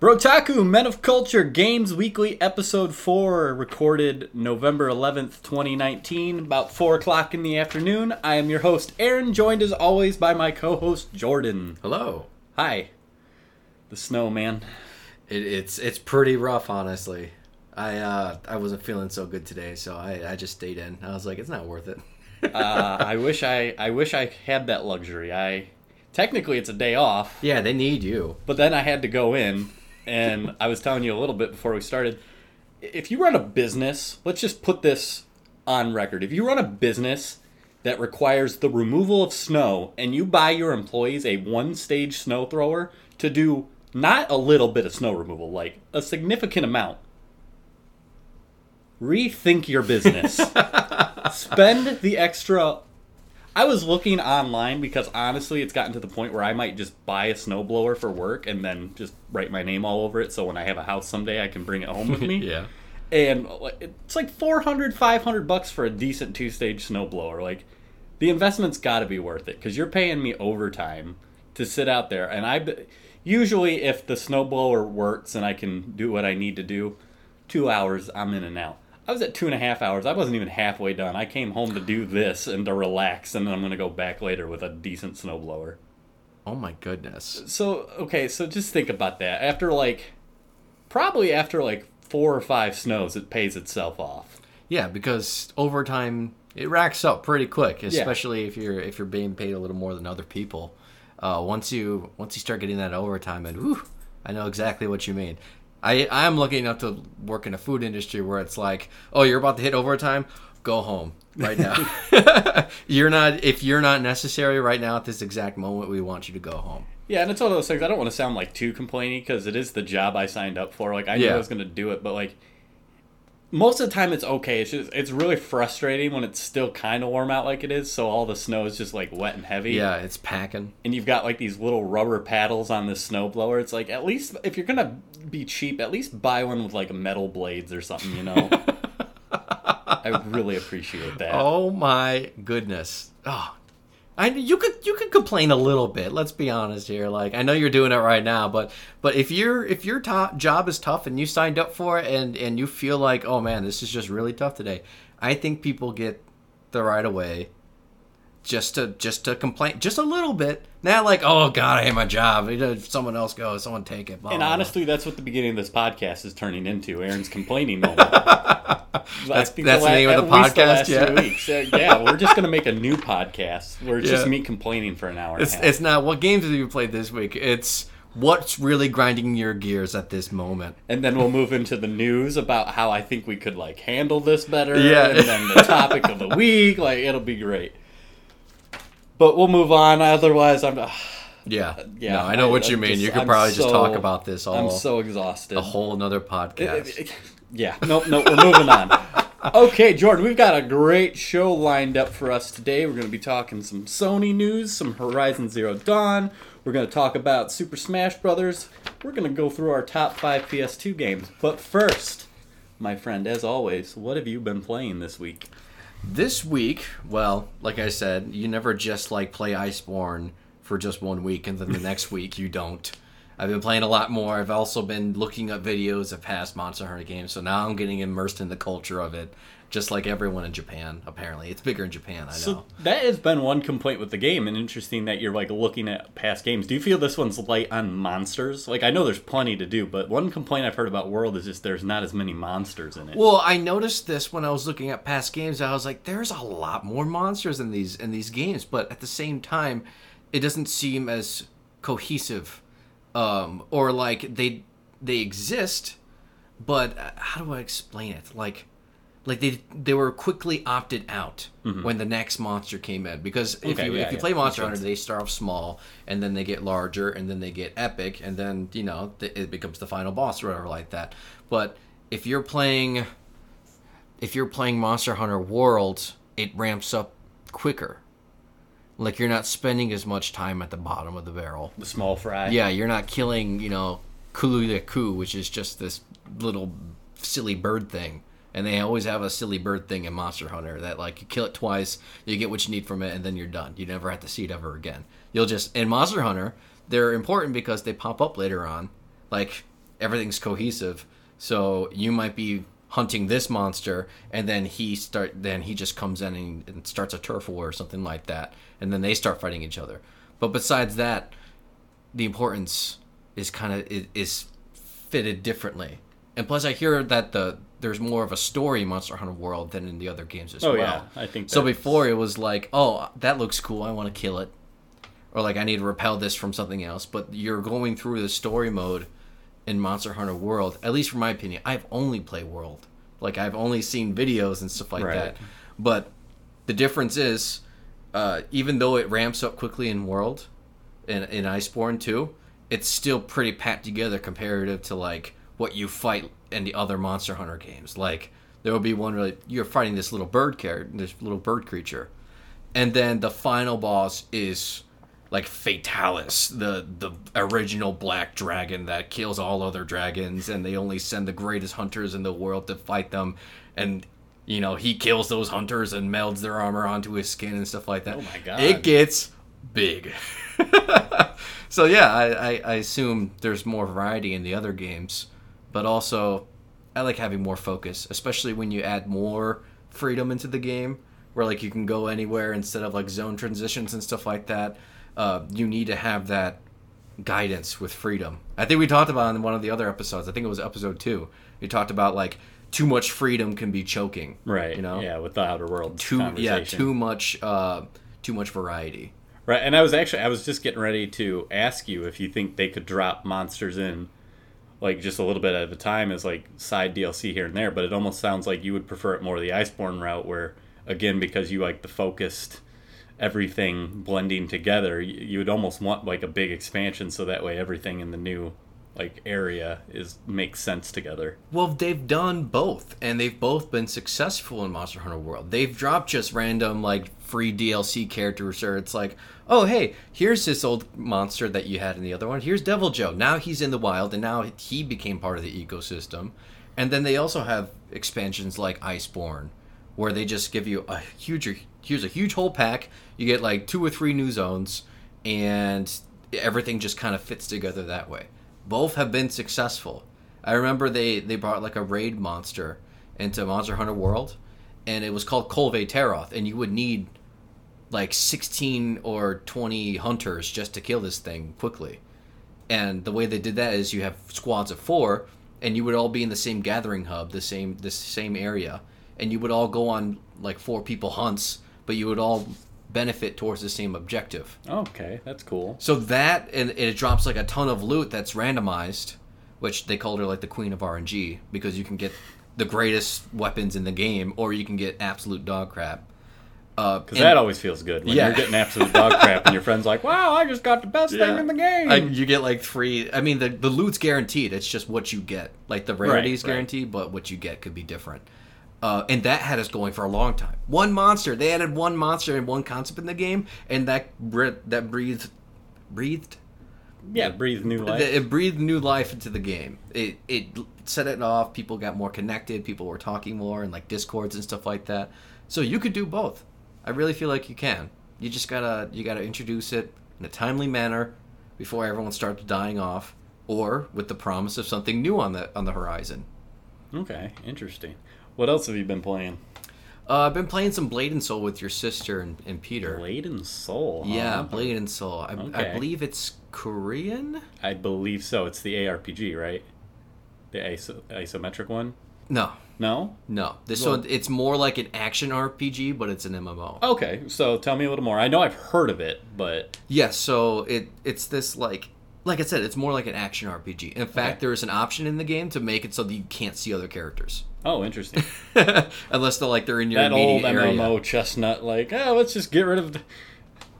Brotaku, Men of Culture, Games Weekly, Episode 4, recorded November 11th, 2019, about 4 o'clock in the afternoon. I am your host, Aaron, joined as always by my co host, Jordan. Hello. Hi. The snowman. It, it's it's pretty rough, honestly. I uh, I wasn't feeling so good today, so I, I just stayed in. I was like, it's not worth it. uh, I wish I I wish I had that luxury. I technically it's a day off, yeah, they need you. but then I had to go in, and I was telling you a little bit before we started. If you run a business, let's just put this on record. If you run a business that requires the removal of snow, and you buy your employees a one-stage snow thrower to do not a little bit of snow removal, like a significant amount. Rethink your business. Spend the extra I was looking online because honestly, it's gotten to the point where I might just buy a snowblower for work and then just write my name all over it so when I have a house someday I can bring it home with me. yeah. And it's like 400, 500 bucks for a decent two stage snowblower. Like, the investment's got to be worth it because you're paying me overtime to sit out there. And I usually, if the snowblower works and I can do what I need to do, two hours, I'm in and out. I was at two and a half hours. I wasn't even halfway done. I came home to do this and to relax, and then I'm going to go back later with a decent snowblower. Oh my goodness. So, okay, so just think about that. After like, probably after like four or five snows, it pays itself off. Yeah, because overtime it racks up pretty quick, especially if you're if you're being paid a little more than other people. Uh, once you once you start getting that overtime, and whew, I know exactly what you mean. I I'm lucky enough to work in a food industry where it's like, oh, you're about to hit overtime, go home right now. you're not if you're not necessary right now at this exact moment. We want you to go home. Yeah, and it's one of those things. I don't want to sound like too complaining because it is the job I signed up for. Like I knew Yeah. I was going to do it, but like most of the time it's okay. It's just it's really frustrating when it's still kind of warm out like it is. So all the snow is just like wet and heavy. Yeah, it's packing. and you've got like these little rubber paddles on this snowblower. It's like at least if you're gonna be cheap, at least buy one with like metal blades or something. You know. I really appreciate that. Oh my goodness. Oh. I you could you could complain a little bit. Let's be honest here. Like I know you're doing it right now, but but if your if your job is tough and you signed up for it and and you feel like oh man this is just really tough today, I think people get the right of way just to just to complain just a little bit. Not like oh god I hate my job. If someone else go, someone take it. blah, And blah, blah. honestly, that's what the beginning of this podcast is turning into. Aaron's complaining moment. That's- that's the name of the podcast, yeah. Uh, yeah, we're just gonna make a new podcast where it's just me complaining for an hour. And It's, a half. it's not what games have you played this week. It's what's really grinding your gears at this moment. and then we'll move into the news about how I think we could like handle this better. Yeah. And then the topic of the week, like it'll be great. But we'll move on. Otherwise, I'm. Uh, Yeah, yeah, No, I know what you I'm mean. just- you could I'm probably just talk about this all I'm so exhausted. a whole another podcast. Yeah, Nope. Nope. we're moving on. Okay, Jordan, we've got a great show lined up for us today. We're going to be talking some Sony news, some Horizon Zero Dawn. We're going to talk about Super Smash Brothers. We're going to go through our top five PS2 games. But first, my friend, as always, what have you been playing this week? This week, well, like I said, you never just like play Iceborne for just one week and then the next week you don't. I've been playing a lot more. I've also been looking up videos of past Monster Hunter games, so now I'm getting immersed in the culture of it, just like everyone in Japan. Apparently, it's bigger in Japan. I know. So that has been one complaint with the game, and interesting that you're like looking at past games. Do you feel this one's light on monsters? Like I know there's plenty to do, but one complaint I've heard about World is just there's not as many monsters in it. Well, I noticed this when I was looking at past games. I was like, "There's a lot more monsters in these in these games," but at the same time, it doesn't seem as cohesive, um, or like they they exist, but uh, how do I explain it? Like, like they they were quickly opted out when the next monster came in because if Mm-hmm. Okay, you yeah, if you yeah. play Monster Hunter, they start off small and then they get larger and then they get epic and then you know th- it becomes the final boss or whatever like that. But if you're playing if you're playing Monster Hunter World, it ramps up quicker. Like you're not spending as much time at the bottom of the barrel. the small fry. Yeah, you're not killing, you know, kulu-ku which is just this little silly bird thing. And they always have a silly bird thing in Monster Hunter that like you kill it twice, you get what you need from it, and then you're done. You never have to see it ever again. You'll just in Monster Hunter, they're important because they pop up later on. Like everything's cohesive. So you might be hunting this monster, and then he start then he just comes in and, and starts a turf war or something like that, and then they start fighting each other. But besides that, the importance is kind of is, is fitted differently. And plus, I hear that the there's more of a story in Monster Hunter World than in the other games as Oh, well. yeah. I think so. Before it was like, oh, that looks cool. I want to kill it, or like I need to repel this from something else. But you're going through the story mode in Monster Hunter World. At least, from my opinion, I've only played World. Like I've only seen videos and stuff like Right. that. But the difference is, uh, even though it ramps up quickly in World, in in Iceborne too, it's still pretty packed together comparative to like what you fight in the other Monster Hunter games. Like there will be one where you're fighting this little bird character, this little bird creature, and then the final boss is like Fatalis, the the original black dragon that kills all other dragons, and they only send the greatest hunters in the world to fight them, and you know he kills those hunters and melds their armor onto his skin and stuff like that. Oh my God. It gets big. so yeah, I, I, I assume there's more variety in the other games, but also I like having more focus, especially when you add more freedom into the game, where like you can go anywhere instead of like zone transitions and stuff like that. Uh, you need to have that guidance with freedom. I think we talked about it in one of the other episodes. I think it was episode two. We talked about like too much freedom can be choking. Right. You know. Yeah, with the Outer Worlds Too yeah. Too much. Uh, too much variety. Right, and I was actually I was just getting ready to ask you if you think they could drop monsters in like just a little bit at a time as like side DLC here and there, but it almost sounds like you would prefer it more the Iceborne route where again because you like the focused everything blending together, you, you would almost want like a big expansion so that way everything in the new like area is makes sense together. Well, they've done both, and they've both been successful in Monster Hunter World. They've dropped just random like free DLC characters, or it's like, oh hey, here's this old monster that you had in the other one. Here's Deviljho. Now he's in the wild, and now he became part of the ecosystem. And then they also have expansions like Iceborne, where they just give you a huge, here's a huge whole pack. You get like two or three new zones, and everything just kind of fits together that way. Both have been successful. I remember they they brought like a raid monster into Monster Hunter World, and it was called Kulve Taroth, and you would need like 16 or 20 hunters just to kill this thing quickly. And the way they did that is you have squads of four, and you would all be in the same gathering hub, the same this same area, and you would all go on like four people hunts, but you would all benefit towards the same objective. Okay, that's cool. So that and it drops like a ton of loot that's randomized, which they called her like the queen of RNG because you can get the greatest weapons in the game, or you can get absolute dog crap. Uh, Because and- that always feels good when Yeah. you're getting absolute dog crap and your friend's like, "Wow, I just got the best thing in the game." Like, you get like three. I mean, the the loot's guaranteed. It's just what you get. Like the rarity is right. guaranteed, but what you get could be different. Uh, and that had us going for a long time. One monster. They added one monster and one concept in the game, and that that breathed breathed yeah, breathe new life. It, it breathed new life into the game. It it set it off. People got more connected. People were talking more and like discords and stuff like that. So you could do both. I really feel like you can. You just gotta you gotta introduce it in a timely manner before everyone starts dying off, or with the promise of something new on the on the horizon. Okay, interesting. What else have you been playing? Uh, I've been playing some Blade and Soul with your sister and, and Peter. Blade and Soul. huh? Yeah, Blade and Soul. I, I believe it's Korean. I believe so. It's the ARPG, right? The iso- isometric one. No, No. no. This Well- one it's more like an action RPG, but it's an MMO. Okay, so tell me a little more. I know I've heard of it, but Yes, so it it's this like like I said, it's more like an action RPG. In fact, Okay. there is an option in the game to make it so that you can't see other characters, oh, interesting. unless they're like they're in your that old immediate area. MMO chestnut, like, oh, let's just get rid of. The...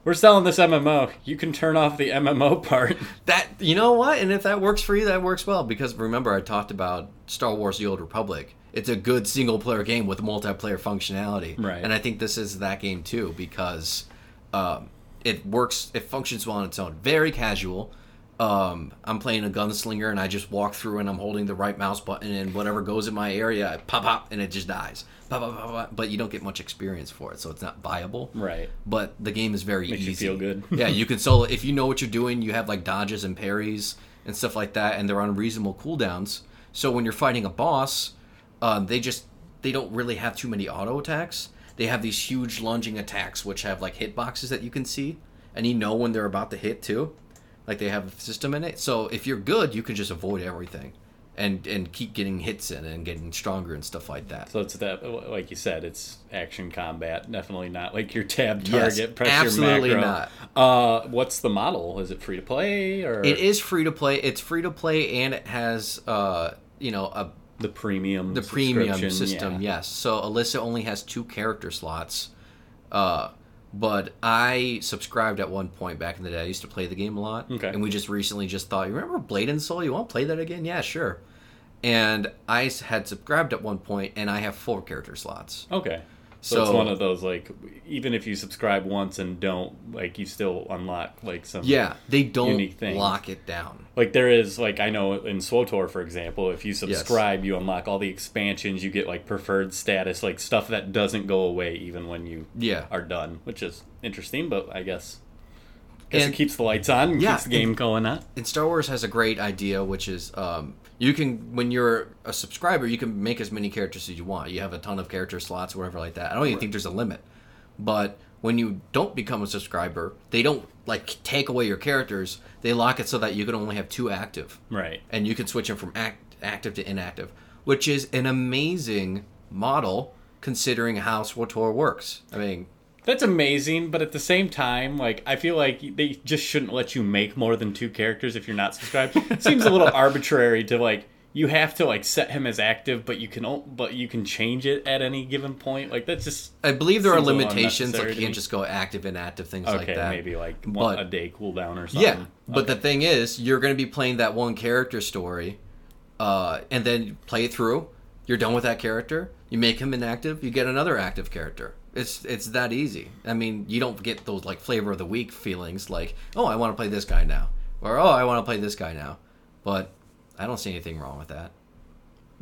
We're selling this MMO. You can turn off the MMO part. That you know what, and if that works for you, that works well. Because remember, I talked about Star Wars: The Old Republic. It's a good single player game with multiplayer functionality, Right. And I think this is that game too because um, it works. It functions well on its own. Very casual. Um, I'm playing a gunslinger and I just walk through and I'm holding the right mouse button and whatever goes in my area, I pop pop and it just dies. Pop, pop, pop, pop. But you don't get much experience for it, so it's not viable Right. but the game is very Makes you easy. feel good. yeah, you can solo if you know what you're doing. You have like dodges and parries, and stuff like that, and they're on reasonable cooldowns. So when you're fighting a boss, um, they just they don't really have too many auto attacks. They have these huge lunging attacks which have like hitboxes that you can see, and you know when they're about to hit too. Like they have a system in it. So if you're good, you can just avoid everything, and and keep getting hits in and getting stronger and stuff like that. So it's that, like you said, it's action combat. Definitely not like your tab Yes, target. press absolutely your macro. Uh, what's the model? Is it free to play or It is free to play. It's free to play, and it has uh you know a the premium? the premium system Yeah. yes so alyssa only has two character slots uh but i subscribed at one point back in the day. I used to play the game a lot. Okay. and we just recently just thought you remember blade and soul? You want to play that again? Yeah sure. And I had subscribed at one point and i have four character slots. Okay. So, it's one of those like even if you subscribe once and don't like you still unlock like some yeah they don't Unique things. lock it down. Like there is like I know in SWTOR for example if you subscribe you unlock all the expansions you get like preferred status like stuff that doesn't go away even when you yeah. are done which is interesting but I guess And- it keeps the lights on and Yeah, keeps the game going on and Star Wars has a great idea, which is um, you can when you're a subscriber, you can make as many characters as you want. You have a ton of character slots, whatever like that. I don't even think there's a limit. But when you don't become a subscriber, they don't like take away your characters. They lock it so that you can only have two active, right and you can switch them from act, active to inactive, which is an amazing model considering how SWTOR works. I mean, That's amazing, but at the same time, like I feel like they just shouldn't let you make more than two characters if you're not subscribed. It seems a little arbitrary to like you have to like set him as active, but you can but you can change it at any given point. Like that's just I believe there are Seems a little limitations, like you can't me. just go active, and active things okay. like that. maybe like But- one, a day cooldown or something. Yeah, but Okay. the thing is, you're going to be playing that one character story, uh, and then you play it through. You're done with that character. You make him inactive. You get another active character. It's it's that easy. I mean, you don't get those like flavor of the week feelings like, oh, I want to play this guy now, or oh, I want to play this guy now. But I don't see anything wrong with that.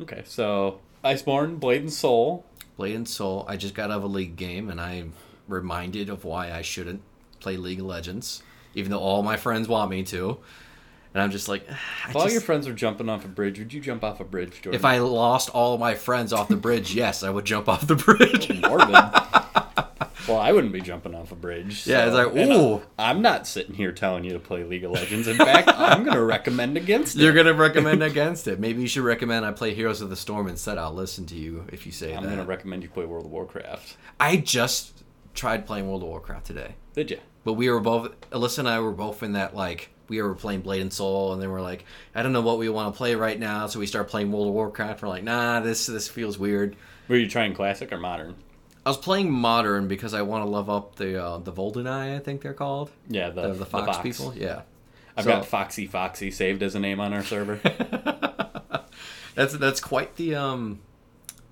okay. So Iceborne, Blade and Soul. Blade and Soul. I just got out of a league game, and I'm reminded of why I shouldn't play League of Legends, even though all my friends want me to. And I'm just like, ah, I If all just- your friends are jumping off a bridge, would you jump off a bridge, Jordan? If I lost all of my friends off the bridge, yes, I would jump off the bridge. Oh, morbid. well, I wouldn't be jumping off a bridge. Yeah, it's so- like, and uh, I, I'm not sitting here telling you to play League of Legends. In fact, I'm going to recommend against it. You're gonna recommend against it. Maybe you should recommend I play Heroes of the Storm instead. I'll listen to you if you say I'm that. going to recommend you play World of Warcraft. I just tried playing World of Warcraft today, Did you? but we were both Alyssa and I were both in that like we were playing Blade and Soul, and then we're like, I don't know what we want to play right now, so we start playing World of Warcraft. We're like, nah, this this feels weird. Were you trying classic or modern? I was playing modern because I want to love up the uh, the Voldenai, I think they're called, Yeah, the, the, the Fox, people. Yeah, I've So- got Foxy Foxy saved as a name on our server. That's that's quite the um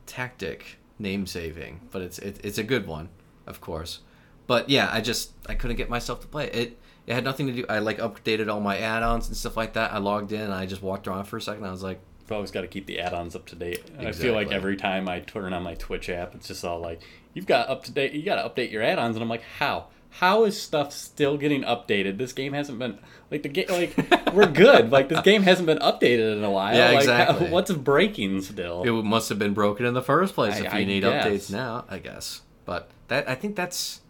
tactic name saving, but it's it, it's a good one, of course. But yeah, I just I couldn't get myself to play it. it. It had nothing to do. I like updated all my add-ons and stuff like that. I logged in and I just walked around for a second. I was like, You've always got to keep the add-ons up to date. I feel like every time I turn on my Twitch app, it's just all like, "You've got up to date. You got to update your add-ons," and I'm like, "How? How is stuff still getting updated? This game hasn't been like the game. Like we're good. Like this game hasn't been updated in a while. Yeah, like, exactly. how- what's breaking still? it must have been broken in the first place I- if I you need guess. updates now. I guess, but that I think that's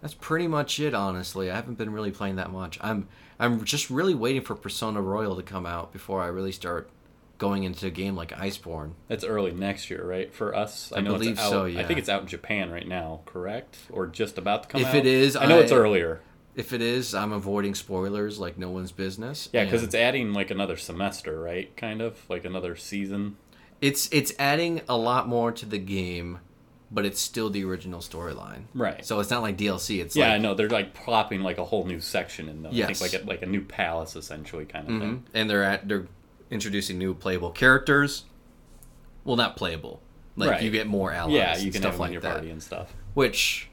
that's pretty much it. Honestly, I haven't been really playing that much. I'm I'm just really waiting for Persona Royal to come out before I really start going into a game like Iceborne. That's early next year, right? For us, I, I know believe it's out, so, I think it's out in Japan right now, correct? Or just about to come If out. If it is, I know it's earlier. If it is, I'm avoiding spoilers like no one's business. Yeah, because it's adding like another semester, right? Kind of like another season. it's it's adding a lot more to the game, but it's still the original storyline. Right. So it's not like DLC. It's Yeah, I like, know they're like plopping like a whole new section in though. I Yes. think like a, like a new palace essentially kind of Mhm. thing. and they're at they're introducing new playable characters. Well, not playable. Like Right. you get more allies. Yeah, you can stuff have like in your that. party and stuff. Which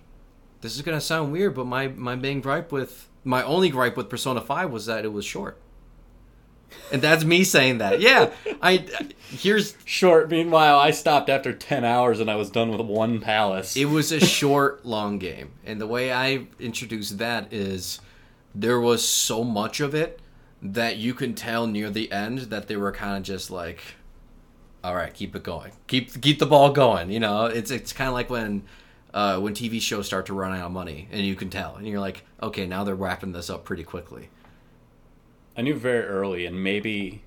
this is gonna sound weird, but my my main gripe with my only gripe with Persona Five was that it was short. And that's me saying that. Yeah, I here's Short. Meanwhile, I stopped after ten hours and I was done with one palace. It was a short, long game, and the way I introduced that is there was so much of it that you can tell near the end that they were kind of just like, all right, keep it going, keep keep the ball going. You know, it's it's kind of like when uh, when TV shows start to run out of money, and you can tell, and you're like, okay, now they're wrapping this up pretty quickly. I knew very early, and maybe,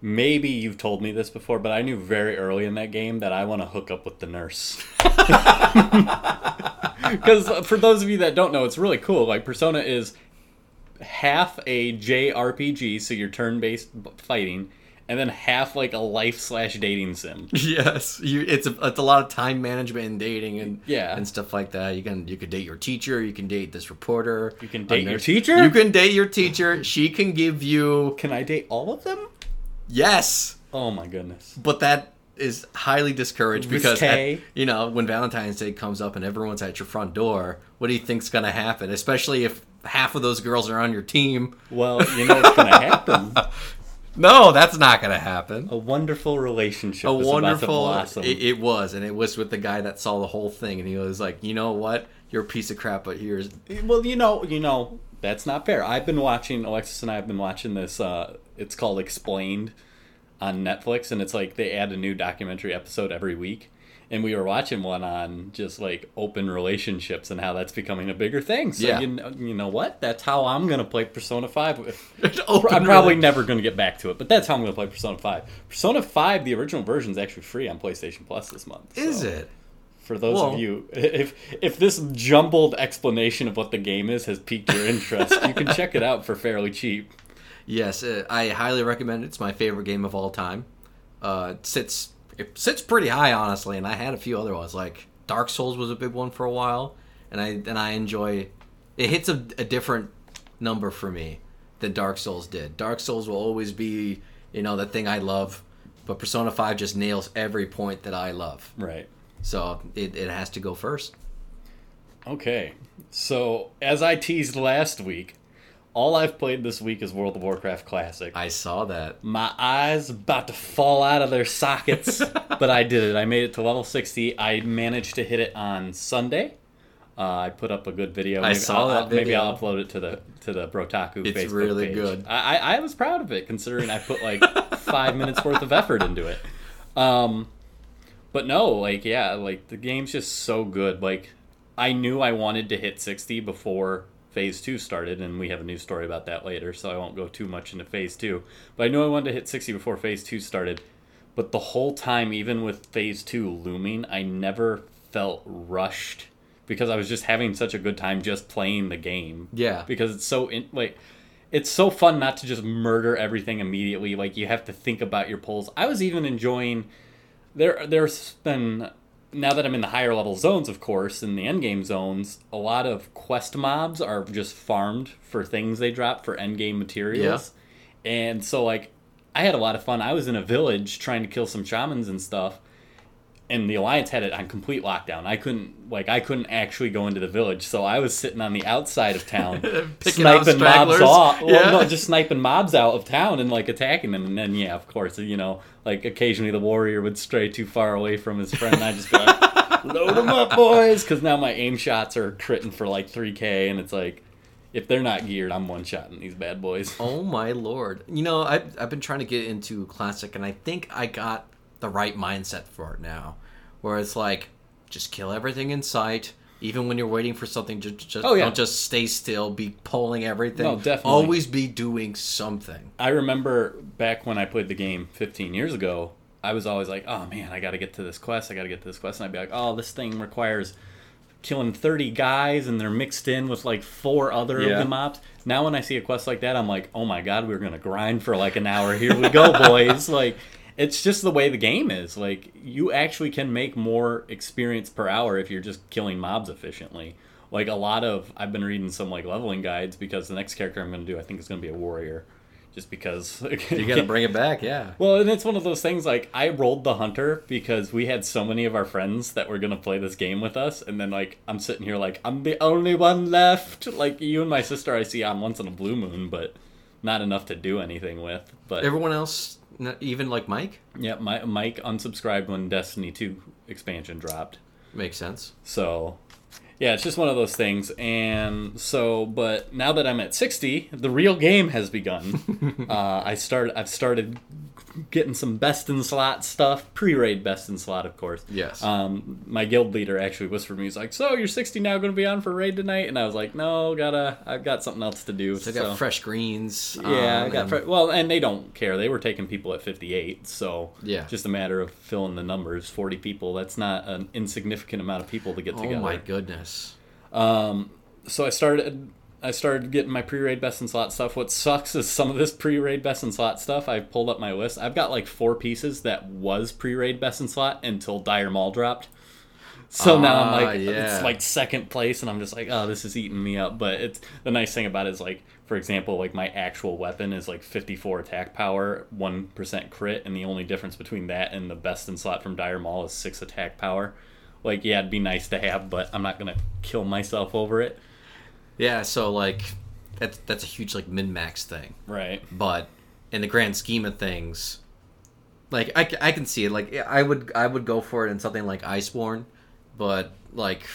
maybe you've told me this before, but I knew very early in that game that I want to hook up with the nurse. Because for those of you that don't know, it's really cool. Like Persona is half a JRPG, so you're turn-based fighting, and then half like a life slash dating sim. Yes, you, it's a it's a lot of time management and dating and Yeah. and stuff like that. You can you could date your teacher, you can date this reporter, You can date your teacher? You can date your teacher. She can give you Can I date all of them? yes, Oh my goodness. but that is highly discouraged because at- you know when Valentine's Day comes up and everyone's at your front door, what do you think's gonna happen? Especially if half of those girls are on your team. Well, you know what's gonna happen. No, that's not gonna happen. A wonderful relationship a to wonderful it, it was and it was with the guy that saw the whole thing and he was like you know what you're a piece of crap but here's Well, you know, you know, that's not fair. I've been watching Alexis and I have been watching this. Uh, it's called Explained on Netflix, and it's like they add a new documentary episode every week. And we were watching one on just like open relationships and how that's becoming a bigger thing. So Yeah. you, know, you know what? That's how I'm gonna play Persona Five. I'm probably never gonna get back to it, but that's how I'm gonna play Persona Five. Persona Five, the original version, is actually free on PlayStation Plus this month. is it for those of you if if this jumbled explanation of what the game is has piqued your interest you can check it out for fairly cheap yes uh, i highly recommend it it's my favorite game of all time uh it sits it sits pretty high honestly and i had a few other ones like dark souls was a big one for a while and i and i enjoy it hits a, a different number for me than dark souls did. Dark souls will always be you know the thing i love but persona 5 just nails every point that i love. Right. So it, it has to go first. okay. So as i teased last week all i've played this week is world of warcraft classic I saw that. my eyes about to fall out of their sockets but i did it i made it to level 60 i managed to hit it on sunday uh, I put up a good video. I saw I'll- that I'll- Maybe. I'll upload it to the to the Brotaku It's Facebook really page. good. I, I I was proud of it considering I put like five minutes worth of effort into it. Um, but no, like yeah, like the game's just so good. Like I knew I wanted to hit sixty before Phase Two started, and we have a new story about that later, so I won't go too much into Phase Two. But I knew I wanted to hit sixty before Phase Two started. But the whole time, even with Phase Two looming, I never felt rushed because I was just having such a good time just playing the game Yeah. because it's so in, like it's so fun not to just murder everything immediately like you have to think about your pulls i was even enjoying there there's been now that i'm in the higher level zones of course in the end game zones a lot of quest mobs are just farmed for things they drop for end game materials and so like i had a lot of fun. I was in a village trying to kill some shamans and stuff and the alliance had it on complete lockdown. I couldn't like I couldn't actually go into the village, so I was sitting on the outside of town, sniping mobs off. Well, Yeah. no, just sniping mobs out of town and like attacking them, and then yeah, of course, you know, like occasionally the warrior would stray too far away from his friend, and I just go, like, load them up, boys, because now my aim shots are critting for like three k, and it's like. If they're not geared, I'm one shotting these bad boys. Oh my lord. You know, I've, I've been trying to get into Classic, and I think I got the right mindset for it now. Where it's like, just kill everything in sight. Even when you're waiting for something, just, just Oh, yeah. don't just stay still. Be pulling everything. No, definitely. Always be doing something. I remember back when I played the game 15 years ago, I was always like, oh man, I got to get to this quest. I got to get to this quest. And I'd be like, oh, this thing requires killing 30 guys and they're mixed in with like four other Yeah. of the mobs. Now when I see a quest like that, I'm like, oh my god, we're going to grind for like an hour. Here we go, boys. like, it's just the way the game is. Like, you actually can make more experience per hour if you're just killing mobs efficiently. Like, a lot of, I've been reading some like leveling guides because the next character I'm going to do, I think, is going to be a warrior. Just because. You gotta bring it back, yeah. Well, and it's one of those things like I rolled the hunter because we had so many of our friends that were gonna play this game with us, and then like I'm sitting here like I'm the only one left. Like you and my sister, I see on once in a blue moon, but not enough to do anything with. But Everyone else, even like Mike, yeah, my, Mike unsubscribed when Destiny 2 expansion dropped. makes sense. So, yeah, it's just one of those things. And so, but now that I'm at 60, the real game has begun. uh, I started. I've started getting some best in slot stuff, pre-raid best in slot, of course. Yes. Um, my guild leader actually whispered me, he's like, "So you're 60 now, going to be on for raid tonight?" And I was like, "No, gotta. I've got something else to do." So I got fresh greens. Yeah, I um, got and- fre- well, and they don't care. They were taking people at 58, so Yeah. just a matter of filling the numbers. 40 people. That's not an insignificant amount of people to get together. Oh my goodness. Um, so I started. I started getting my pre-raid best in slot stuff. What sucks is some of this pre-raid best in slot stuff. I pulled up my list. I've got like four pieces that was pre-raid best in slot until Dire Maul dropped. So now I'm Ah, like, yeah. it's like second place, and I'm just like, oh, this is eating me up. But it's the nice thing about it is like, for example, like my actual weapon is like 54 attack power, one percent crit, and the only difference between that and the best in slot from Dire Maul is six attack power. Like, yeah, it'd be nice to have, but I'm not gonna kill myself over it. Yeah, so like that's that's a huge like min max thing. Right. But in the grand scheme of things, like I, I can see it. Like I would I would go for it in something like Iceborne, but like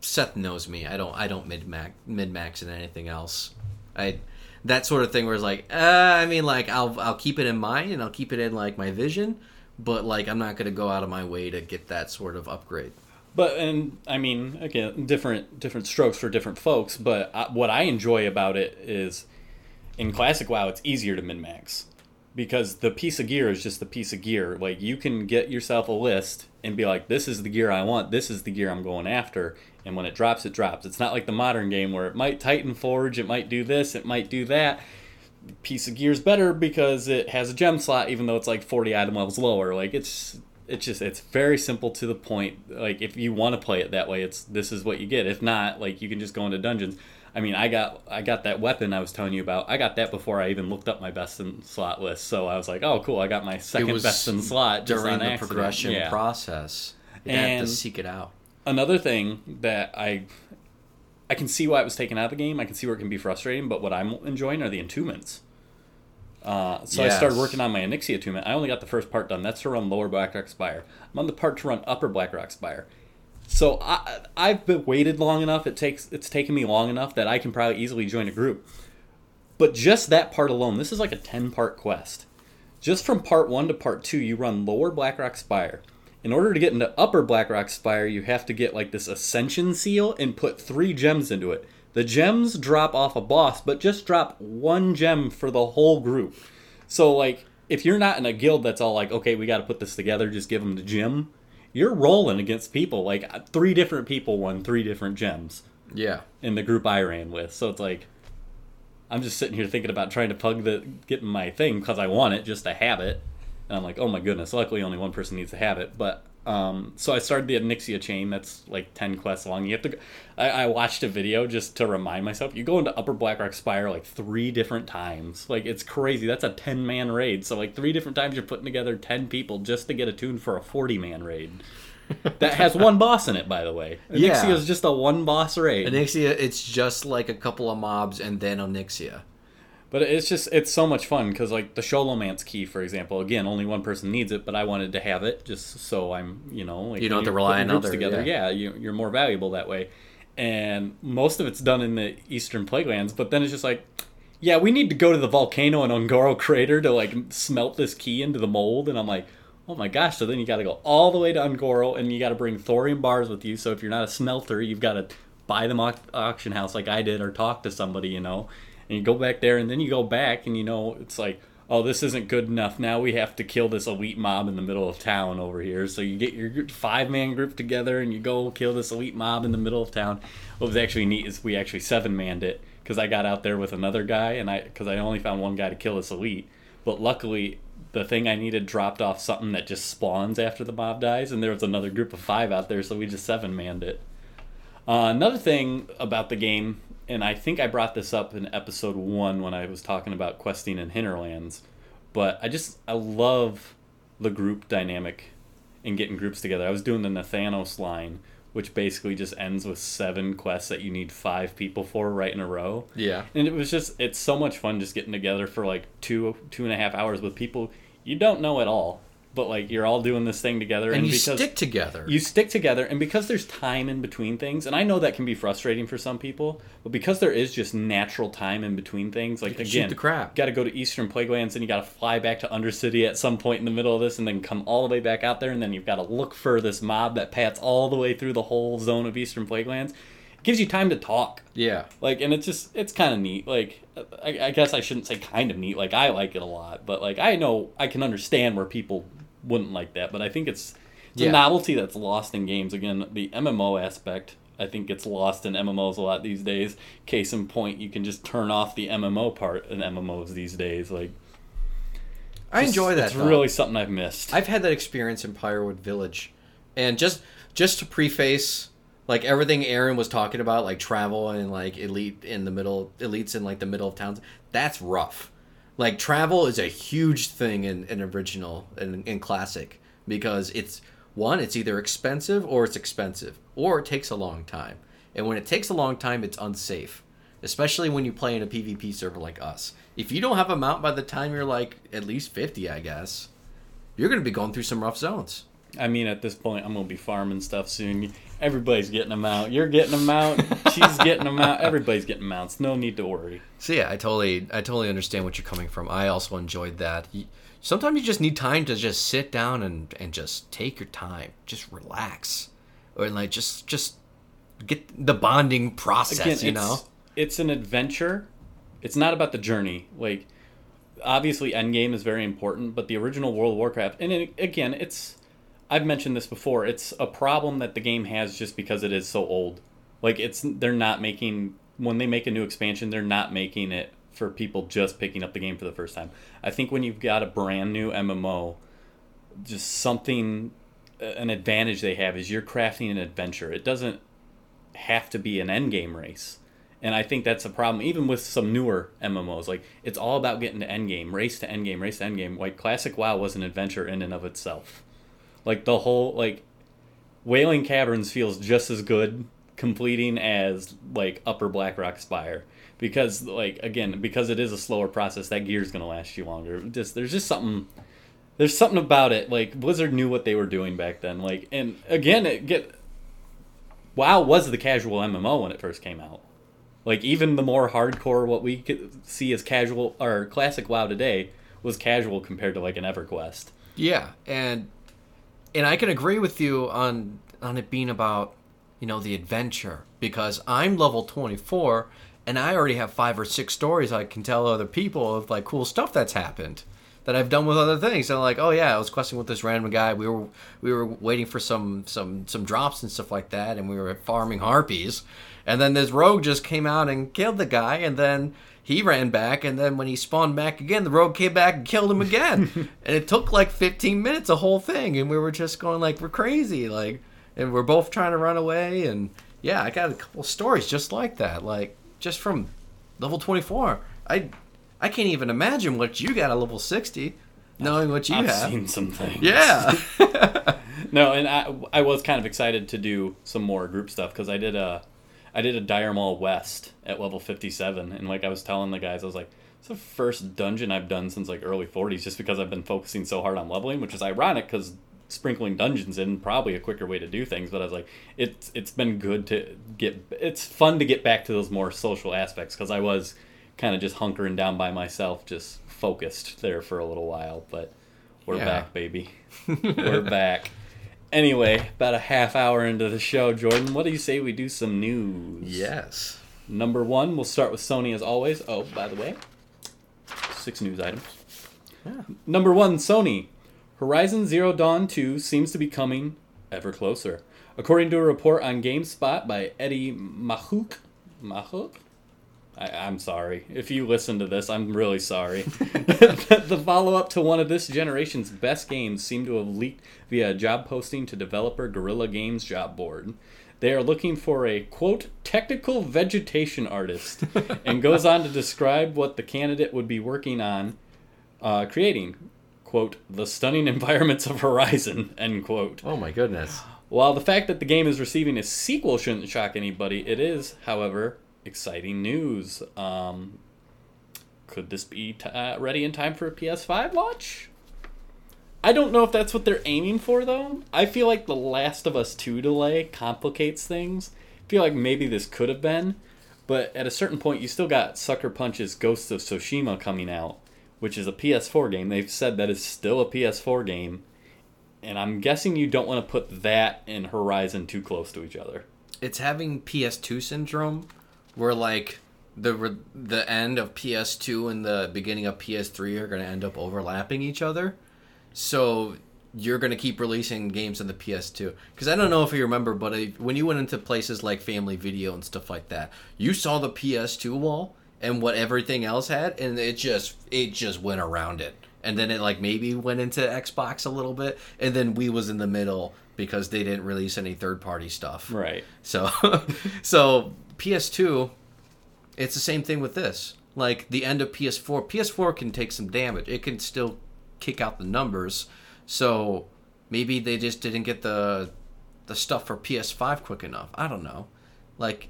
Seth knows me. I don't I don't mid max mid max in anything else. I that sort of thing where it's like uh, I mean like I'll I'll keep it in mind and I'll keep it in like my vision, but like I'm not gonna go out of my way to get that sort of upgrade. But and I mean, again, different different strokes for different folks. But I, what I enjoy about it is, in classic WoW, it's easier to min max because the piece of gear is just the piece of gear. Like you can get yourself a list and be like, "This is the gear I want. This is the gear I'm going after." And when it drops, it drops. It's not like the modern game where it might Titan Forge, it might do this, it might do that. Piece of gear is better because it has a gem slot, even though it's like 40 item levels lower. Like it's it's just it's very simple to the point. Like if you want to play it that way, it's this is what you get. If not, like you can just go into dungeons. I mean, I got I got that weapon I was telling you about. I got that before I even looked up my best in slot list. So I was like, oh cool, I got my second best in slot during the accident. progression Yeah. process. You have And- to seek it out. Another thing that I I can see why it was taken out of the game. I can see where it can be frustrating, but what I'm enjoying are the attunements. Uh, so I started working on my Onyxia attunement. I only got the first part done. That's to run Lower Blackrock Spire. I'm on the part to run Upper Blackrock Spire. So I, I've been waited long enough. It takes it's taken me long enough that I can probably easily join a group. But just that part alone, this is like a ten part quest. Just from part one to part two, you run Lower Blackrock Spire. In order to get into Upper Blackrock Spire, you have to get like this Ascension seal and put three gems into it. The gems drop off a boss, but just drop one gem for the whole group. So like, if you're not in a guild that's all like, okay, we got to put this together, just give them the gem. You're rolling against people. Like uh, three different people won three different gems Yeah. in the group I ran with. So it's like I'm just sitting here thinking about trying to plug the getting my thing because I want it just to have it. And I'm like, oh my goodness. Luckily, only one person needs to have it. But um, so I started the Onyxia chain. That's like ten quests long. You have to. I, I watched a video just to remind myself. You go into Upper Blackrock Spire like three different times. Like it's crazy. That's a ten man raid. So like three different times you're putting together ten people just to get attuned for a forty man raid. that has one boss in it, by the way. Yeah. Onyxia is just a one boss raid. Onyxia, it's just like a couple of mobs and then Onyxia. But it's just it's so much fun because like the Scholomance key, for example, again, only one person needs it, but I wanted to have it just so I'm you know like You don't have to rely on groups other- together. yeah. Yeah, you, you're more valuable that way, and most of it's done in the Eastern Plaguelands. But then it's just like, yeah, we need to go to the volcano in Un'Goro crater to like smelt this key into the mold, and I'm like. Oh my gosh! So then you got to go all the way to Un'Goro, and you got to bring thorium bars with you. So if you're not a smelter, you've got to buy them au- auction house like I did, or talk to somebody, you know. And you go back there, and then you go back, and you know it's like, oh, this isn't good enough. Now we have to kill this elite mob in the middle of town over here. So you get your five man group together, and you go kill this elite mob in the middle of town. What was actually neat is we actually seven manned it because I got out there with another guy, and I because I only found one guy to kill this elite. But luckily, the thing I needed dropped off something that just spawns after the mob dies, and there was another group of five out there, so we just seven manned it. Uh, another thing about the game, and I think I brought this up in episode one when I was talking about questing in Hinterlands, but I just I love the group dynamic and getting groups together. I was doing the Nathanos line, which basically just ends with seven quests that you need five people for right in a row. Yeah. And it was just it's so much fun just getting together for like two two and a half hours with people you don't know at all. But like you're all doing this thing together, and you because stick together. you stick together, and because there's time in between things, and I know that can be frustrating for some people, but because there is just natural time in between things, like shoot again, the crap. got to go to Eastern Plaguelands, and you got to fly back to Undercity at some point in the middle of this, and then come all the way back out there, and then you've got to look for this mob that pats all the way through the whole zone of Eastern Plaguelands. It gives you time to talk. yeah. Like, and it's just, it's kind of neat. Like, I, I guess I shouldn't say kind of neat. Like, I like it a lot, but like, I know I can understand where people wouldn't like that. But I think it's, it's Yeah. a novelty that's lost in games. Again, the MMO aspect, I think gets lost in MMOs a lot these days. Case in point, you can just turn off the MMO part in MMOs these days. Like, I just- enjoy that. It's though. really something I've missed. I've had that experience in Pyrewood Village, and just just to preface, like everything Aaron was talking about, like travel and like elite in the middle, elites in like the middle of towns. That's rough. Like travel is a huge thing in, in original and in classic because it's one, it's either expensive or it's expensive, or it takes a long time. And when it takes a long time, it's unsafe, especially when you play in a PvP server like us. If you don't have a mount by the time you're like at least fifty, I guess you're going to be going through some rough zones. I mean, at this point, I'm gonna be farming stuff soon. Everybody's getting them out. You're getting them out. She's getting them out. Everybody's getting mounts. No need to worry. So yeah, I totally, I totally understand what you're coming from. I also enjoyed that. Sometimes you just need time to just sit down and and just take your time, just relax, or like just just get the bonding process. Again, you know, it's an adventure. It's not about the journey. Like, obviously, endgame is very important, but the original World of Warcraft, and it, again, it's. I've mentioned this before. It's a problem that the game has just because it is so old. Like, it's they're not making when they make a new expansion, they're not making it for people just picking up the game for the first time. I think when you've got a brand new MMO, just something an advantage they have is you're crafting an adventure. It doesn't have to be an end game race. And I think that's a problem, even with some newer MMOs. Like it's all about getting to end game, race to end game, race to end game. Like classic WoW was an adventure in and of itself. Like the whole like Wailing Caverns feels just as good completing as like Upper Blackrock Spire because like again because it is a slower process that gear's gonna last you longer. Just there's just something there's something about it like Blizzard knew what they were doing back then. Like and again it get WoW was the casual MMO when it first came out. Like even the more hardcore, what we could see as casual or classic WoW today was casual compared to like an EverQuest. yeah, and and I can agree with you on on it being about you know the adventure because I'm level 24 and I already have five or six stories I can tell other people of like cool stuff that's happened that I've done with other things. And like, oh yeah, I was questing with this random guy. We were we were waiting for some some some drops and stuff like that, and we were farming harpies. And then this rogue just came out and killed the guy, and then he ran back, and then when he spawned back again, the rogue came back and killed him again. and it took like 15 minutes, a whole thing, and we were just going like, we're crazy, like, and we're both trying to run away, and yeah, I got a couple stories just like that, like just from level 24. I I can't even imagine what you got at level 60, knowing what you I've have. seen some things. Yeah. No, and I I was kind of excited to do some more group stuff because I did a I did a Dire Maul West at level fifty seven, and like I was telling the guys, I was like, it's the first dungeon I've done since like early forties, just because I've been focusing so hard on leveling, which is ironic because sprinkling dungeons in probably a quicker way to do things. But I was like, it's it's been good to get. It's fun to get back to those more social aspects because I was kind of just hunkering down by myself, just focused there for a little while, but. We're Yeah. back, baby. We're back. Anyway, about a half hour into the show, Jordan, what do you say we do some news? yes. Number one, we'll start with Sony as always. Oh, by the way, six news items. Yeah. Number one, Sony. Horizon Zero Dawn 2 seems to be coming ever closer. According to a report on GameSpot by Eddie Mahouk, Mahouk? I, I'm sorry. If you listen to this, I'm really sorry. the follow up to one of this generation's best games seemed to have leaked via a job posting to developer Guerrilla Games job board. They are looking for a quote technical vegetation artist, and goes on to describe what the candidate would be working on uh, creating. Quote, the stunning environments of Horizon, end quote. Oh my goodness. While the fact that the game is receiving a sequel shouldn't shock anybody, it is, however, exciting news. Um, could this be t- uh, ready in time for a PS5 launch? I don't know if that's what they're aiming for though. I feel like the Last of Us 2 delay complicates things. I feel like maybe this could have been, but at a certain point you still got Sucker Punch's Ghost of Tsushima coming out, which is a PS4 game. They've said that is still a PS4 game. And I'm guessing you don't want to put that and Horizon too close to each other. It's having PS2 syndrome where like the the end of PS2 and the beginning of PS3 are going to end up overlapping each other. So you're going to keep releasing games on the PS2. Because I don't know if you remember, but I, when you went into places like Family Video and stuff like that, you saw the PS2 wall and what everything else had, and it just it just went around it. And then it like maybe went into Xbox a little bit, and then we was in the middle because they didn't release any third party stuff. Right. So, so PS2, it's the same thing with this. Like the end of PS4, PS4 can take some damage. It can still kick out the numbers. So maybe they just didn't get the the stuff for PS5 quick enough. I don't know. Like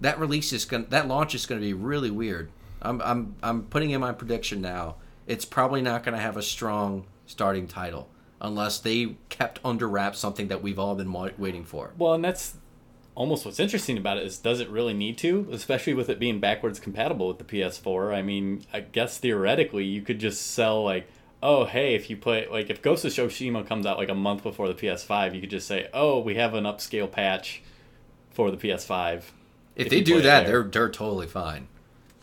that release is going that launch is going to be really weird. I'm I'm I'm putting in my prediction now. It's probably not going to have a strong starting title unless they kept under wraps something that we've all been wa- waiting for. Well, and that's almost what's interesting about it is does it really need to? Especially with it being backwards compatible with the ps4 i mean i guess theoretically you could just sell like oh hey if you play like if ghost of tsushima comes out like a month before the ps5 you could just say oh we have an upscale patch for the ps5 if, if they do that they're they're totally fine.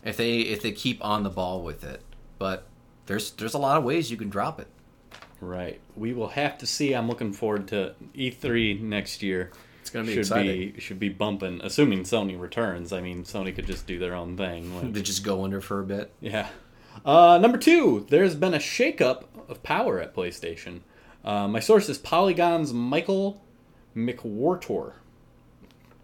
If they if they keep on the ball with it. But there's there's a lot of ways you can drop it. Right. We will have to see. I'm looking forward to e3 next year it's gonna be should exciting. be should be bumping, assuming Sony returns. I mean, Sony could just do their own thing. Like, they just go under for a bit. Yeah. Uh, number two, there's been a shakeup of power at PlayStation. Uh, my source is Polygon's Michael McWhertor.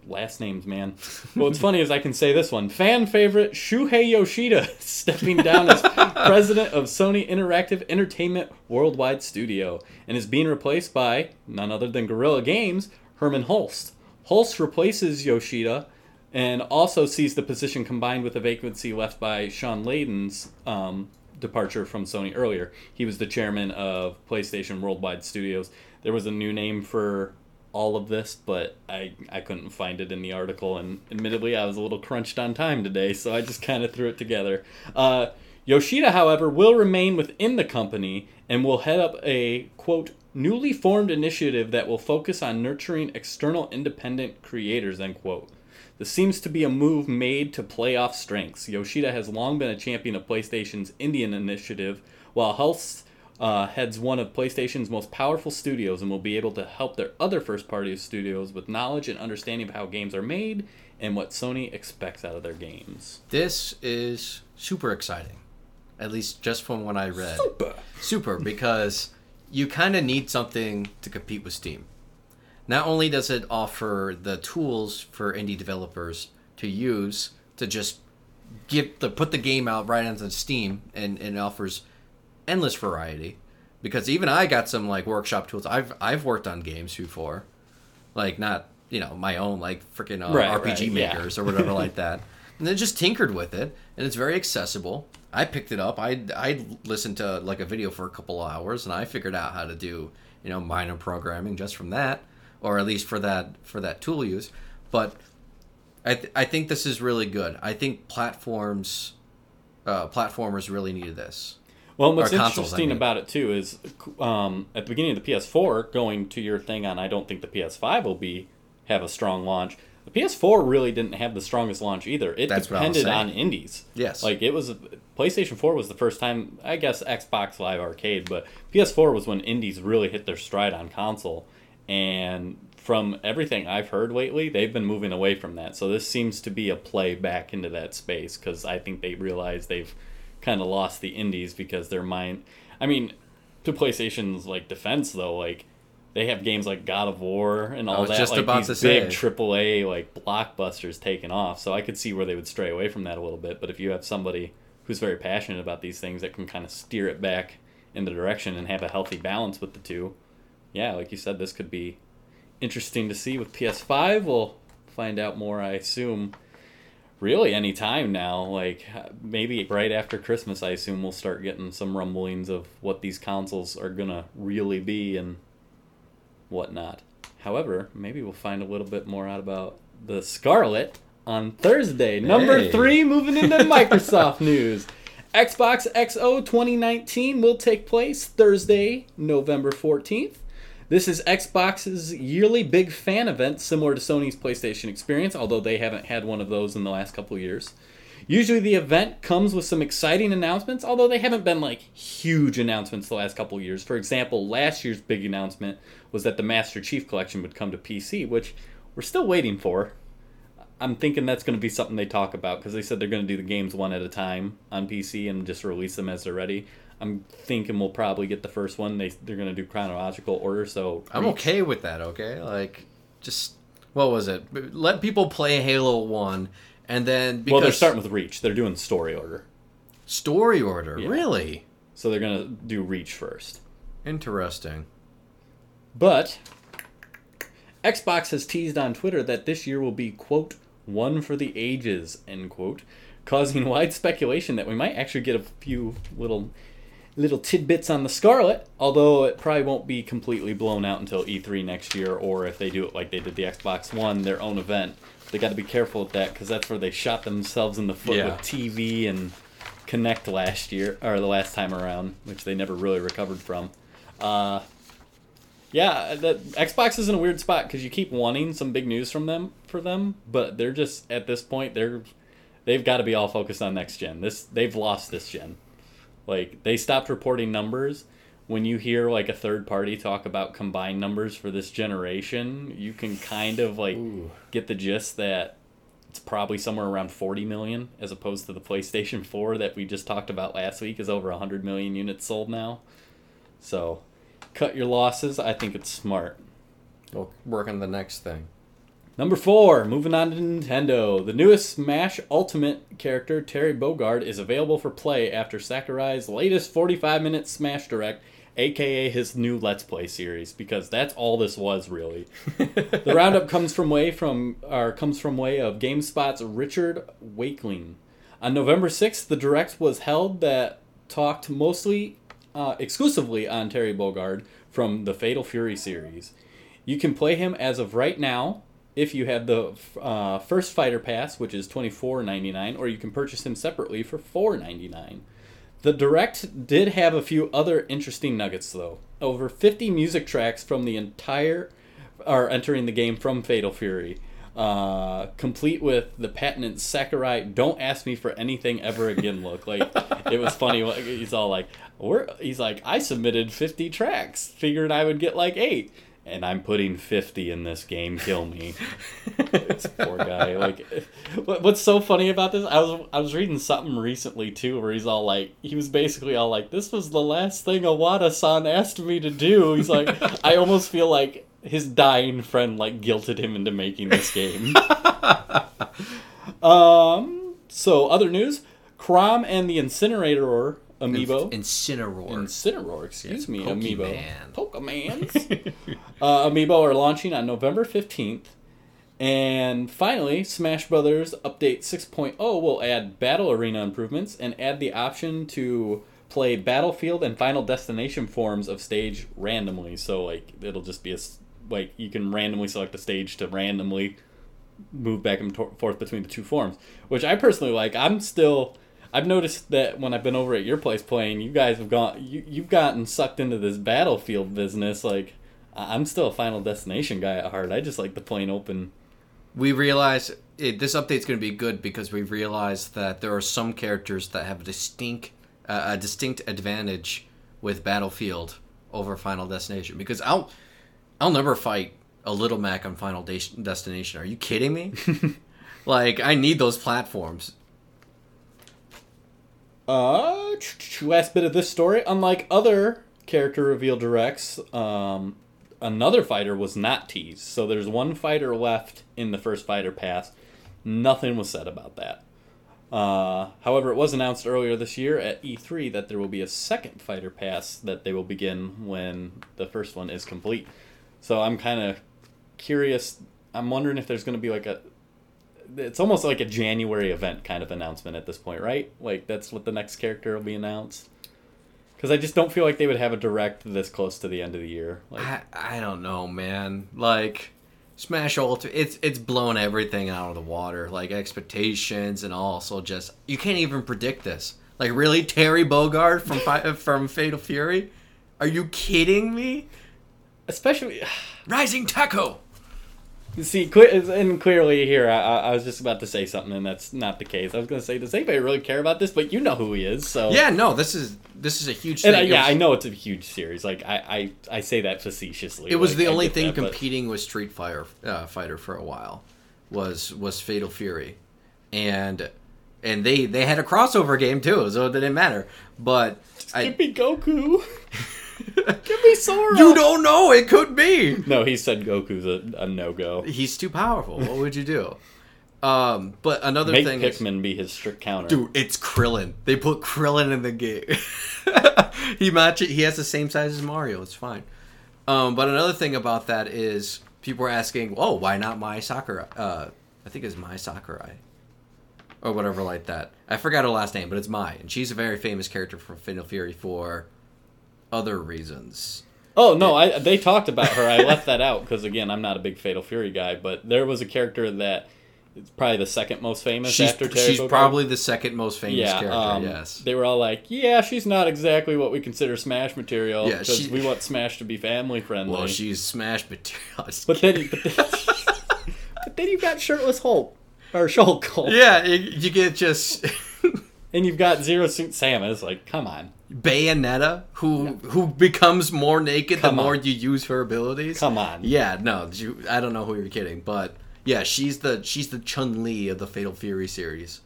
Last names, man. Well, what's funny is I can say this one. Fan favorite Shuhei Yoshida stepping down as president of Sony Interactive Entertainment Worldwide Studio and is being replaced by none other than Guerrilla Games, Hermen Hulst. Hulst replaces Yoshida and also sees the position combined with a vacancy left by Shawn Layden's um, departure from Sony earlier. He was the chairman of PlayStation Worldwide Studios. There was a new name for all of this, but I, I couldn't find it in the article, and admittedly, I was a little crunched on time today, so I just kind of threw it together. Uh, Yoshida, however, will remain within the company and will head up a, quote, newly formed initiative that will focus on nurturing external independent creators, end quote. This seems to be a move made to play off strengths. Yoshida has long been a champion of PlayStation's Indian initiative, while Hulst uh, heads one of PlayStation's most powerful studios and will be able to help their other first party studios with knowledge and understanding of how games are made and what Sony expects out of their games. This is super exciting, at least just from what I read. Super. Super, because you kind of need something to compete with Steam. Not only does it offer the tools for indie developers to use to just give the put the game out right onto Steam and, and offers endless variety because even I got some like workshop tools. I've I've worked on games before, like not you know my own like freaking uh, Right, RPG right, yeah. makers or whatever like that, and then just tinkered with it, and it's very accessible. I picked it up. I I listened to like a video for a couple of hours, and I figured out how to do you know minor programming just from that, or at least for that for that tool use. But I th- I think this is really good. I think platforms. Uh, platformers really needed this. Well, what's consoles, I interesting mean. about it too is um, at the beginning of the PS4, going to your thing on, I don't think the PS5 will be have a strong launch. The PS4 really didn't have the strongest launch either. It That's what I was depended on indies. Yes. like it was PlayStation 4 was the first time. I guess Xbox Live Arcade, but PS4 was when indies really hit their stride on console. And from everything I've heard lately, they've been moving away from that. So this seems to be a play back into that space because I think they realize they've kind of lost the indies because their mind. I mean, to PlayStation's like defense though, like they have games like God of War and all was that, just like about these to big say. AAA like blockbusters taking off. So I could see where they would stray away from that a little bit. But if you have somebody who's very passionate about these things that can kind of steer it back in the direction and have a healthy balance with the two, yeah, like you said, this could be interesting to see with PS5. We'll find out more, I assume, really any time now. Like maybe right after Christmas, I assume we'll start getting some rumblings of what these consoles are gonna really be and whatnot. However, maybe we'll find a little bit more out about the Scarlett on Thursday. Number Hey. three, moving into Microsoft news. Xbox XO 2019 will take place Thursday, November 14th. This is Xbox's yearly big fan event, similar to Sony's PlayStation Experience, although they haven't had one of those in the last couple years. Usually, the event comes with some exciting announcements, although they haven't been like huge announcements the last couple of years. For example, last year's big announcement was that the Master Chief Collection would come to PC, which we're still waiting for. I'm thinking that's going to be something they talk about because they said they're going to do the games one at a time on PC and just release them as they're ready. I'm thinking we'll probably get the first one. They they're going to do chronological order, so I'm okay with that. Okay, like just what was it? Let people play Halo One, and then because well, they're starting with Reach. They're doing story order, story order. Yeah. Really so they're going to do Reach first. interesting. But Xbox has teased on Twitter that this year will be quote one for the ages end quote, causing wide speculation that we might actually get a few little little tidbits on the Scarlett, although it probably won't be completely blown out until E3 next year, or if they do it like they did the Xbox One, their own event. They got to be careful with that because that's where they shot themselves in the foot Yeah. with TV and Kinect last year or the last time around, which they never really recovered from. Uh, yeah, the Xbox is in a weird spot because you keep wanting some big news from them for them, but they're just at this point they're they've got to be all focused on next gen. This they've lost this gen. Like they stopped reporting numbers. When you hear like a third party talk about combined numbers for this generation, you can kind of like Ooh. get the gist that it's probably somewhere around 40 million as opposed to the PlayStation 4 that we just talked about last week is over 100 million units sold now. So, cut your losses. I think it's smart. We'll work on the next thing. Number four, moving on to Nintendo. The newest Smash Ultimate character, Terry Bogard, is available for play after Sakurai's latest 45 minute Smash Direct, aka his new Let's Play series, because that's all this was really. the roundup comes from way from or comes from way of GameSpot's Richard Wakeling. On November 6th, the direct was held that talked mostly uh, exclusively on Terry Bogard from the Fatal Fury series. You can play him as of right now if you have the uh, first fighter pass, which is twenty four ninety nine, or you can purchase him separately for four ninety nine. The direct did have a few other interesting nuggets though. Over fifty music tracks from the entire are entering the game from Fatal Fury. Uh, complete with the patented Sakurai "Don't ask me for anything ever again" look. Like it was funny. He's all like, "We're," he's like, "I submitted fifty tracks, figured I would get like eight, and I'm putting fifty in this game. Kill me." this poor guy. Like, what's so funny about this? I was I was reading something recently too, where he's all like, he was basically all like, "This was the last thing Iwata-san asked me to do." He's like, I almost feel like his dying friend like guilted him into making this game. um. So other news: Chrom and the Incinerator amiibo. Incineroar. Incineroar, excuse Yes, me, Pokemon. amiibo. Pokemans. uh, amiibo are launching on November 15th. And finally, Smash Brothers Update 6.0 will add Battle Arena improvements and add the option to play Battlefield and Final Destination forms of stage randomly. So, like, it'll just be a. Like, you can randomly select a stage to randomly move back and forth between the two forms, which I personally like. I'm still. I've noticed that when I've been over at your place playing, you guys have gone. You, you've gotten sucked into this battlefield business. Like, I'm still a Final Destination guy at heart. I just like the plain open. we realize it, this update's going to be good because we realize that there are some characters that have a distinct uh, a distinct advantage with Battlefield over Final Destination. Because I'll I'll never fight a little Mac on Final Des- Destination. Are you kidding me? like I need those platforms. Uh, last bit of this story. Unlike other character reveal directs, um, another fighter was not teased. So there's one fighter left in the first fighter pass. Nothing was said about that. Uh, however, it was announced earlier this year at E3 that there will be a second fighter pass that they will begin when the first one is complete. So I'm kind of curious. I'm wondering if there's going to be like a it's almost like a January event kind of announcement at this point, right? Like that's what the next character will be announced. Because I just don't feel like they would have a direct this close to the end of the year. Like, I, I don't know, man. Like Smash Ultimate, it's it's blown everything out of the water. Like expectations and also just you can't even predict this. Like really, Terry Bogard from from Fatal Fury? Are you kidding me? especially, Rising Tackle. See, and clearly here, I, I was just about to say something, and that's not the case. I was going to say, does anybody really care about this? But you know who he is, so Yeah, no, this is this is a huge thing. And I, yeah, was- I know it's a huge series. Like I, I, I say that facetiously. It was like, the only thing that, but- competing with Street Fighter uh, Fighter for a while was was Fatal Fury, and and they they had a crossover game too, so it didn't matter. But I, Give me Goku. Give me Sora. you don't know. It could be. No, he said Goku's a, a no go. He's too powerful. What would you do? Um, but another Make thing is, Pikmin be his strict counter. dude, it's Krillin. They put Krillin in the game. he match He has the same size as Mario. It's fine. Um, but another thing about that is people are asking, "Oh, why not Mai Sakurai?" Uh, I think it's Mai Sakurai, or whatever like that. I forgot her last name, but it's Mai, and she's a very famous character from Final Fury for other reasons. Oh no, I they talked about her. I left that out because again, I'm not a big Fatal Fury guy. But there was a character that is probably the second most famous She's, after Terry she's Bogard. probably the second most famous yeah. character. um, yes. They were all like, "Yeah, she's not exactly what we consider Smash material Yeah, because we want Smash to be family friendly." Well, she's Smash material. But then, but then, but then you've got shirtless Hulk or Shulk Hulk, yeah, you, you get just and you've got Zero Suit Samus. Like, come on, Bayonetta, who who becomes more naked Come the more you use her abilities. come on. Yeah, no, you, I don't know who you're kidding, but yeah, she's the she's the Chun Li of the Fatal Fury series.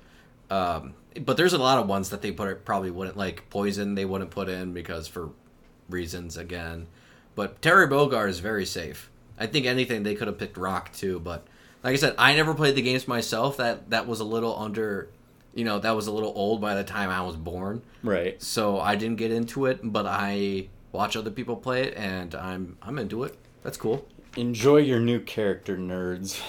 Um, but there's a lot of ones that they put probably wouldn't like Poison. They wouldn't put in because for reasons again. But Terry Bogard is very safe. I think anything they could have picked Rock too, but like I said, I never played the games myself. That that was a little under, you know, that was a little old by the time I was born. Right. So I didn't get into it, but I watch other people play it, and I'm I'm into it. That's cool. Enjoy your new character, nerds.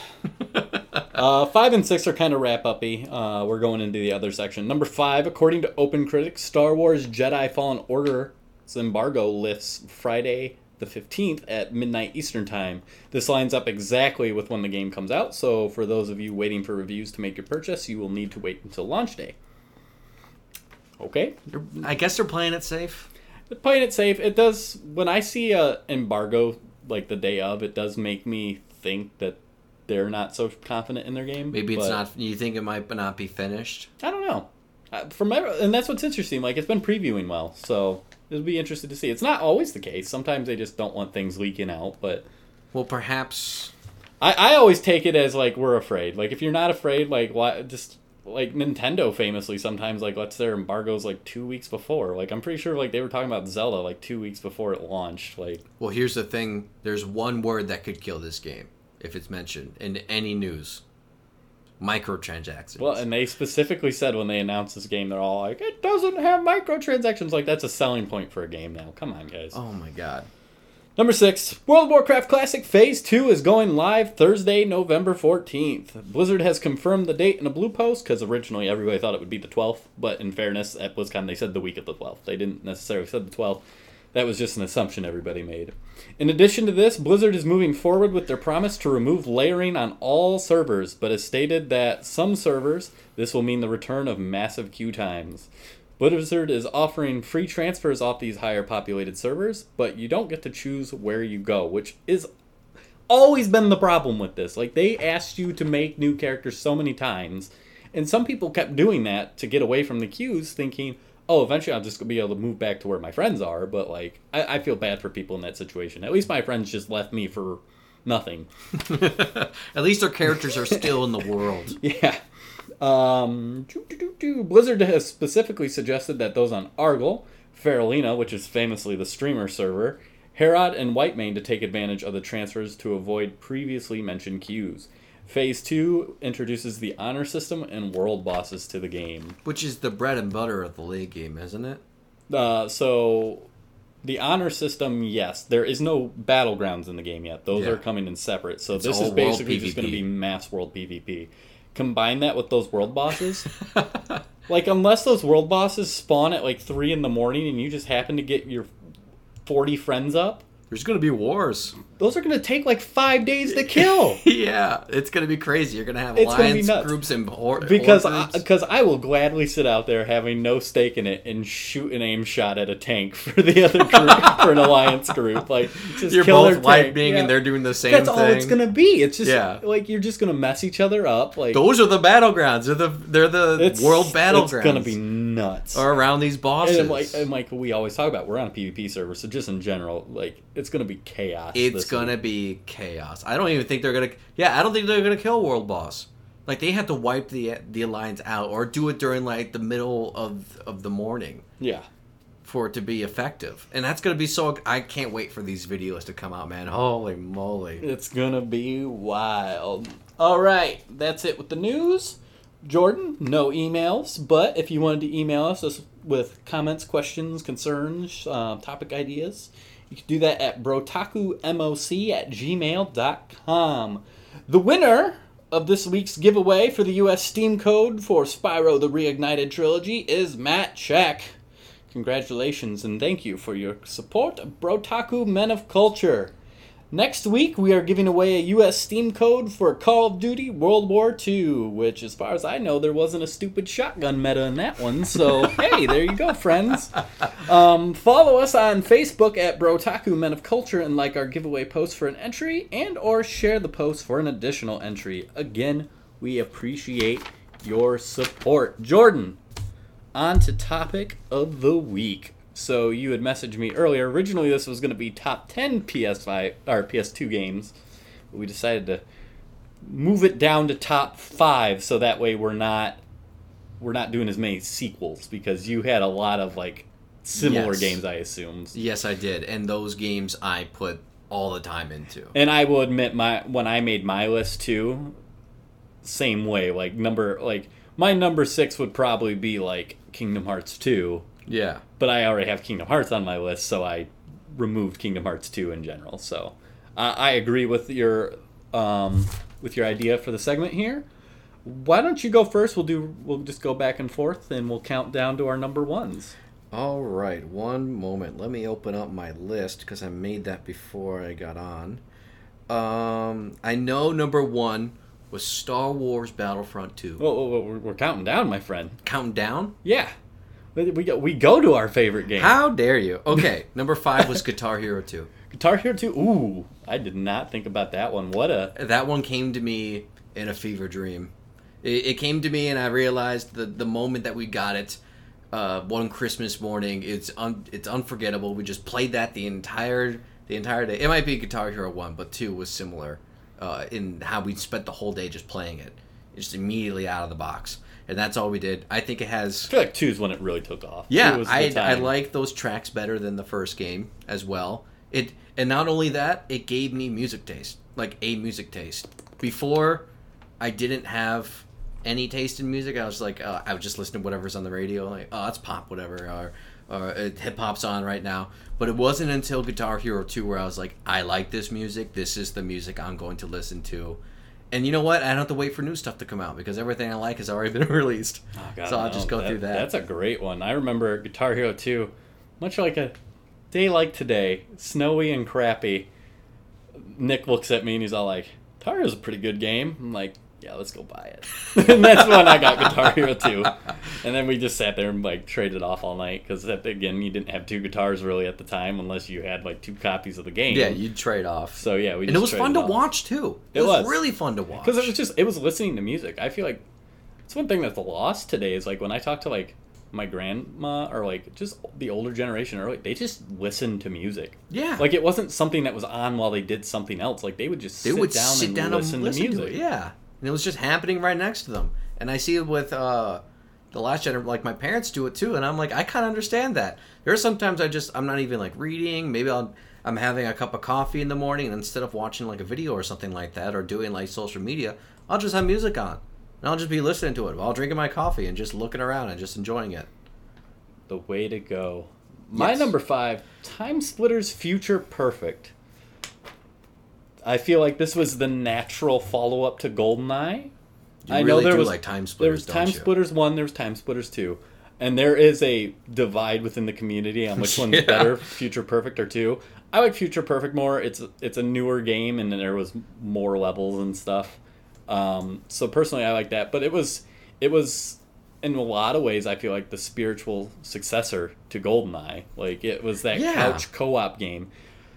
uh, five and six are kind of wrap uppy. Uh, we're going into the other section. Number five, according to Open Critics, Star Wars Jedi Fallen Order's embargo lifts Friday the 15th at midnight Eastern Time. This lines up exactly with when the game comes out, so for those of you waiting for reviews to make your purchase, you will need to wait until launch day. Okay? I guess they're playing it safe. But playing it safe, it does. When I see a embargo like the day of, it does make me think that they're not so confident in their game. Maybe it's not. You think it might not be finished? I don't know. From and that's what's interesting. Like it's been previewing well, so it'll be interesting to see. It's not always the case. Sometimes they just don't want things leaking out. But Well, perhaps. I, I always take it as like we're afraid. Like if you're not afraid, like why just like Nintendo famously sometimes like lets their embargoes like two weeks before. Like I'm pretty sure like they were talking about Zelda like two weeks before it launched. Like Well, here's the thing. There's one word that could kill this game if it's mentioned in any news. Microtransactions. Well, and they specifically said when they announced this game, they're all like, "It doesn't have microtransactions." Like that's a selling point for a game now. Come on, guys. oh my god. Number six, World of Warcraft Classic Phase Two is going live Thursday, November fourteenth. Blizzard has confirmed the date in a blue post because originally everybody thought it would be the twelfth, but in fairness, at BlizzCon they said the week of the twelfth. They didn't necessarily said the twelfth. That was just an assumption everybody made. In addition to this, Blizzard is moving forward with their promise to remove layering on all servers, but has stated that some servers, this will mean the return of massive queue times. Blizzard is offering free transfers off these higher populated servers, but you don't get to choose where you go, which is always been the problem with this. Like they asked you to make new characters so many times, and some people kept doing that to get away from the queues, thinking, "Oh, eventually I'll just be able to move back to where my friends are." But like, I, I feel bad for people in that situation. At least my friends just left me for nothing. At least their characters are still in the world. Yeah. Um, doo, doo, doo, doo. Blizzard has specifically suggested that those on Arugal, Faerlina, which is famously the streamer server, Herod, and Whitemane to take advantage of the transfers to avoid previously mentioned queues. Phase 2 introduces the honor system and world bosses to the game. Which is the bread and butter of the league game, isn't it? Uh, so, the honor system, yes. There is no battlegrounds in the game yet. Those Yeah. are coming in separate. So, It's this is basically just going to be mass world PvP. combine that with those world bosses. like unless those world bosses spawn at like three in the morning and you just happen to get your forty friends up, There's gonna be wars. those are gonna take like five days to kill. yeah, it's gonna be crazy. You're gonna have It's alliance groups and hor- because horde I, because I will gladly sit out there having no stake in it and shoot an aim shot at a tank for the other group for an alliance group. Like just you're kill both tank. wiping Yeah. and they're doing the same thing. That's thing. all it's gonna be. It's just Yeah. like you're just gonna mess each other up. Like Those are the battlegrounds. They're the they're the world battlegrounds. It's gonna be nuts. are around these bosses. and like, and like we always talk about, we're on a PvP server, so just in general, like it's gonna be chaos. it's gonna week. be chaos. I don't even think they're gonna. Yeah, I don't think they're gonna kill world boss. Like they have to wipe the the alliance out or do it during like the middle of of the morning yeah. for it to be effective. And that's gonna be so. I can't wait for these videos to come out, man. Holy moly! It's gonna be wild. All right, that's it with the news. Jordan, no emails, but if you wanted to email us with comments, questions, concerns, uh, topic ideas, you can do that at brotakumoc at gmail.com. The winner of this week's giveaway for the U.S. Steam code for Spyro the Reignited Trilogy is Matt Check. Congratulations and thank you for your support Brotaku Men of Culture. Next week, we are giving away a U.S. Steam code for Call of Duty World War II, which, as far as I know, there wasn't a stupid shotgun meta in that one. So, hey, there you go, friends. Um, follow us on Facebook at Brotaku Men of Culture and like our giveaway post for an entry, and or share the post for an additional entry. Again, we appreciate your support. Jordan, on to topic of the week. So you had messaged me earlier. Originally, this was going to be top 10 PS5 or PS2 games. But we decided to move it down to top five, so that way we're not we're not doing as many sequels because you had a lot of like similar Yes. games, I assume. Yes, I did, and those games I put all the time into. And I will admit, my when I made my list too, same way. Like number like my number six would probably be like Kingdom Hearts 2. Yeah. but I already have Kingdom Hearts on my list, so I removed Kingdom Hearts 2 in general. So uh, I agree with your um, with your idea for the segment here. Why don't you go first? We'll do we'll just go back and forth and we'll count down to our number ones. All right, one moment. Let me open up my list because I made that before I got on. Um, I know number one was Star Wars Battlefront Two. Whoa, whoa, whoa, we're, we're counting down, my friend. Counting down? Yeah, we go, we go to our favorite game. How dare you? Okay, number five was Guitar Hero Two. Guitar Hero 2. Ooh, I did not think about that one. What a That one came to me in a fever dream. It, it came to me, and I realized the the moment that we got it. Uh, one Christmas morning, it's un, it's unforgettable. We just played that the entire the entire day. It might be Guitar Hero one, but two was similar uh, in how we spent the whole day just playing it, just immediately out of the box, and that's all we did. I think it has I feel like 2 is when it really took off. yeah, 2 was I, I like those tracks better than the first game as well. It and not only that, it gave me music taste, like a music taste. Before, I didn't have any taste in music. I was like, uh, I would just listen to whatever's on the radio, like, oh, that's pop, whatever, or or uh, hip hop's on right now. But it wasn't until Guitar Hero 2 where I was like, I like this music. This is the music I'm going to listen to. And you know what? I don't have to wait for new stuff to come out because everything I like has already been released. Oh, God, so I'll no, just go through that. That's a great one. I remember Guitar Hero 2, much like a day like today, snowy and crappy. Nick looks at me and he's all like, Guitar Hero's a pretty good game. I'm like, yeah, let's go buy it. and that's when I got Guitar Hero 2. And then we just sat there and like traded off all night because again, you didn't have two guitars really at the time unless you had like two copies of the game. yeah, you'd trade off. So yeah, we and just it was fun to off. watch too. It, It was, was. really fun to watch. because it was just it was listening to music. I feel like it's one thing that's lost today is like when I talk to like my grandma or like just the older generation early, they just listen to music. yeah, Like it wasn't something that was on while they did something else. Like they would just they sit would down sit and down listen, and listen to to, music. it. Yeah, and it was just happening right next to them. And I see it with uh, the last generation. Like my parents do it too, and I'm like, I kind of understand that. There are sometimes I just I'm not even like reading. Maybe I'll I'm having a cup of coffee in the morning, and instead of watching like a video or something like that, or doing like social media, I'll just have music on. And I'll just be listening to it while drinking my coffee and just looking around and just enjoying it. The way to go. My Yes. number five, Time Splitters Future Perfect. I feel like this was the natural follow up to GoldenEye. You I really know there do was like time splitters. there was time you? splitters one, there was time splitters two, and there is a divide within the community on which one's Yeah. better, Future Perfect or two. I like Future Perfect more. It's it's a newer game and there was more levels and stuff. Um, so personally, I like that. But it was it was in a lot of ways I feel like the spiritual successor to GoldenEye. Like it was that Yeah. couch co-op game.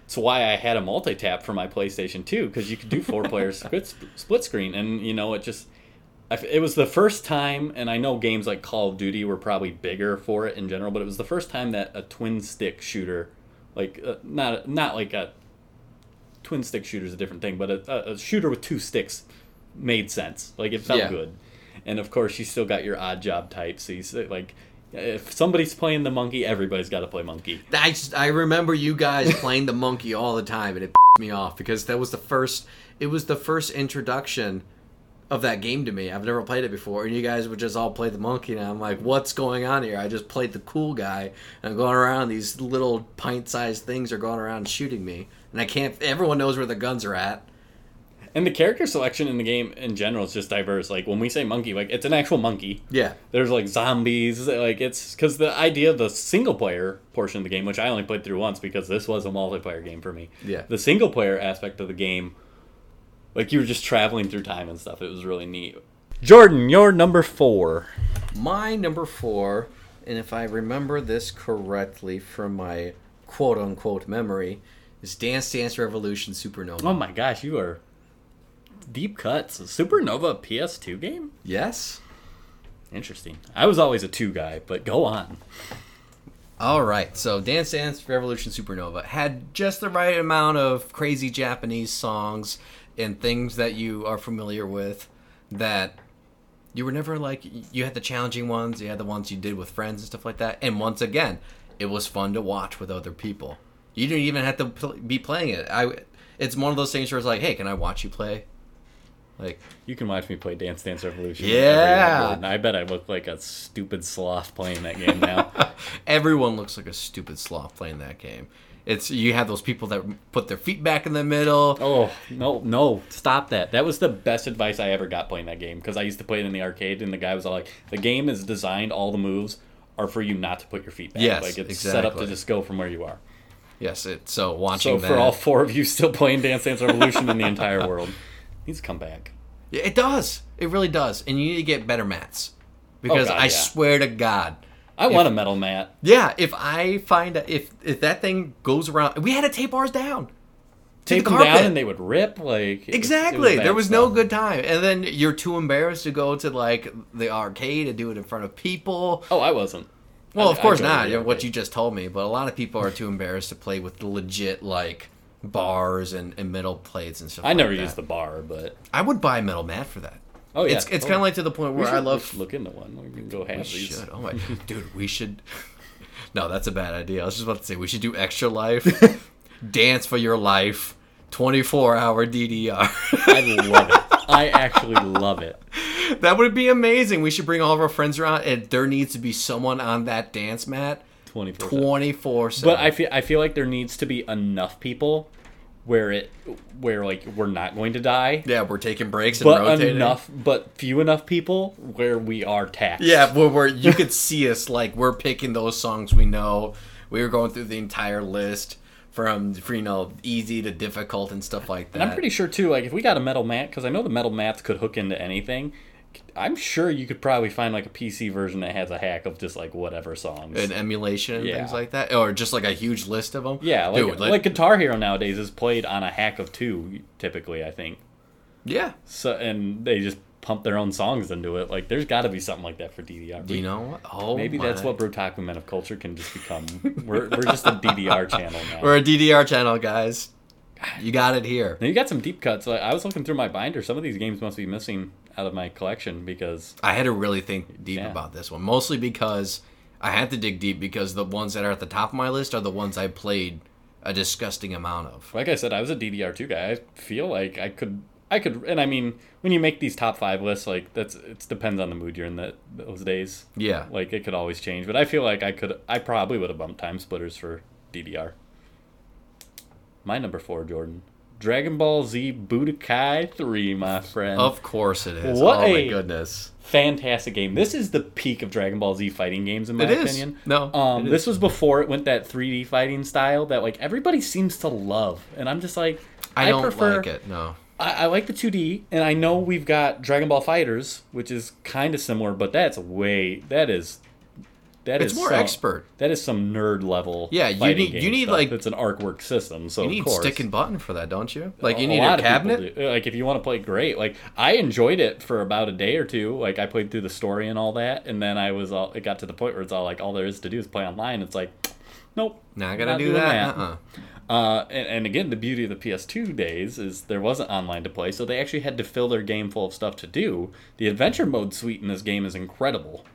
It's why I had a multi-tap for my PlayStation 2 because you could do four players split, split screen, and you know it just it was the first time, and I know games like Call of Duty were probably bigger for it in general, but it was the first time that a twin stick shooter, like uh, not not like a twin stick shooter is a different thing, but a, a- shooter with two sticks made sense. Like it felt Yeah. good, and of course you still got your odd job type. So you say, like if somebody's playing the monkey, everybody's got to play monkey. I just, I remember you guys playing the monkey all the time, and it me off because that was the first. It was the first introduction of that game to me. I've never played it before, and you guys would just all play the monkey. And I'm like, what's going on here? I just played the cool guy, and I'm going around. These little pint-sized things are going around shooting me, and I can't. Everyone knows where the guns are at. And the character selection in the game in general is just diverse. Like when we say monkey, like it's an actual monkey. Yeah, There's like zombies, like it's because the idea of the single player portion of the game, which I only played through once because this was a multiplayer game for me. Yeah. The single player aspect of the game, like you were just traveling through time and stuff. It was really neat. Jordan, you're number four. my number four, and if I remember this correctly from my quote-unquote memory, is Dance Dance Revolution Supernova. Oh my gosh, you are deep cuts. Supernova PS2 game? Yes. Interesting. I was always a two guy, but go on. All right, so Dance Dance Revolution Supernova had just the right amount of crazy Japanese songs and things that you are familiar with that you were never like you had the challenging ones, you had the ones you did with friends and stuff like that. And once again, it was fun to watch with other people. You didn't even have to be playing it. I it's one of those things where it's like, "Hey, can I watch you play?" Like You can watch me play Dance Dance Revolution. Yeah. I bet I look like a stupid sloth playing that game now. everyone looks like a stupid sloth playing that game. It's you have those people that put their feet back in the middle. Oh no, no! Stop that! That was the best advice I ever got playing that game because I used to play it in the arcade, and the guy was all like, "The game is designed. All the moves are for you not to put your feet back. Yes, like it's set up to just go from where you are." Yes, it, so watching So that. for all four of you still playing Dance Dance Revolution in the entire world, needs to come back. Yeah, it does. It really does. And you need to get better mats. Because God, I yeah. swear to God. I want a metal mat. Yeah, if I find that if if that thing goes around we had to tape ours down. Tape the them down and they would rip. Like Exactly. there was no good time. And then you're too embarrassed to go to like the arcade and do it in front of people. Oh, I wasn't. Well, I- of course I go to not. the you know, what you just told me, but a lot of people are too embarrassed to play with the legit like bars and, and metal plates and stuff. I like never that. used the bar, but I would buy a metal mat for that. oh yeah, it's it's Oh, kind of like to the point where should- I we love should look into one. We can go have We these. should. Oh my, dude, we should. No, that's a bad idea. I was just about to say we should do extra life, dance for your life, twenty four hour DDR. I love it. I actually love it. that would be amazing. We should bring all of our friends around, and there needs to be someone on that dance mat Twenty four. twenty four But I feel I feel like there needs to be enough people where it where like we're not going to die, yeah, we're taking breaks and but rotating. enough, but few enough people where we are taxed. Yeah, where, where you could see us like we're picking those songs we know. We were going through the entire list from you know easy to difficult and stuff like that. And I'm pretty sure too. Like if we got a metal mat, because I know the metal mats could hook into anything. I'm sure you could probably find like a PC version that has a hack of just like whatever songs. an emulation and Yeah. things like that, or just like a huge list of them. yeah, like Dude, let- like Guitar Hero nowadays is played on a hack of two typically. I think yeah. so, and they just pump their own songs into it. Like there's got to be something like that for DDR. Do you know what? Oh, Maybe that's what Brotaku Men of Culture can just become. we're, we're just a DDR channel now. We're a DDR channel, guys. You got it here. now you got some deep cuts. I was looking through my binder. Some of these games must be missing out of my collection because I had to really think deep Yeah. about this one, mostly because I had to dig deep because the ones that are at the top of my list are the ones I played a disgusting amount of. like I said, I was a DDR2 guy. I feel like I could, I could, and I mean, when you make these top five lists, like that's it depends on the mood you're in that those days. Yeah. Like it could always change, but I feel like I could, I probably would have bumped Time Splitters for DDR. My number four, Jordan, Dragon Ball Z Budokai 3, my friend. Of course it is. What oh my a- goodness. Fantastic game. This is the peak of Dragon Ball Z fighting games, in my It is. opinion. No, Um, this is. was before it went that 3D fighting style that like everybody seems to love, and I'm just like, I don't prefer, like it. No. I, I like the 2D, and I know we've got Dragon Ball FighterZ, which is kind of similar, but that's way that is that It's is more some- expert. That is some nerd level. Yeah, you need- you need, stuff. like- it's an arc work system, so You need stick and button for that, don't you? Like you A need a of cabinet. Like if you want to play great, like I enjoyed it for about a day or two. Like I played through the story and all that, and then I was all. It got to the point where it's all like all there is to do is play online. It's like, nope, Not gonna do doing that. Uh-uh. Uh, and, and again, the beauty of the PS2 days is there wasn't online to play, so they actually had to fill their game full of stuff to do. The adventure mode suite in this game is incredible.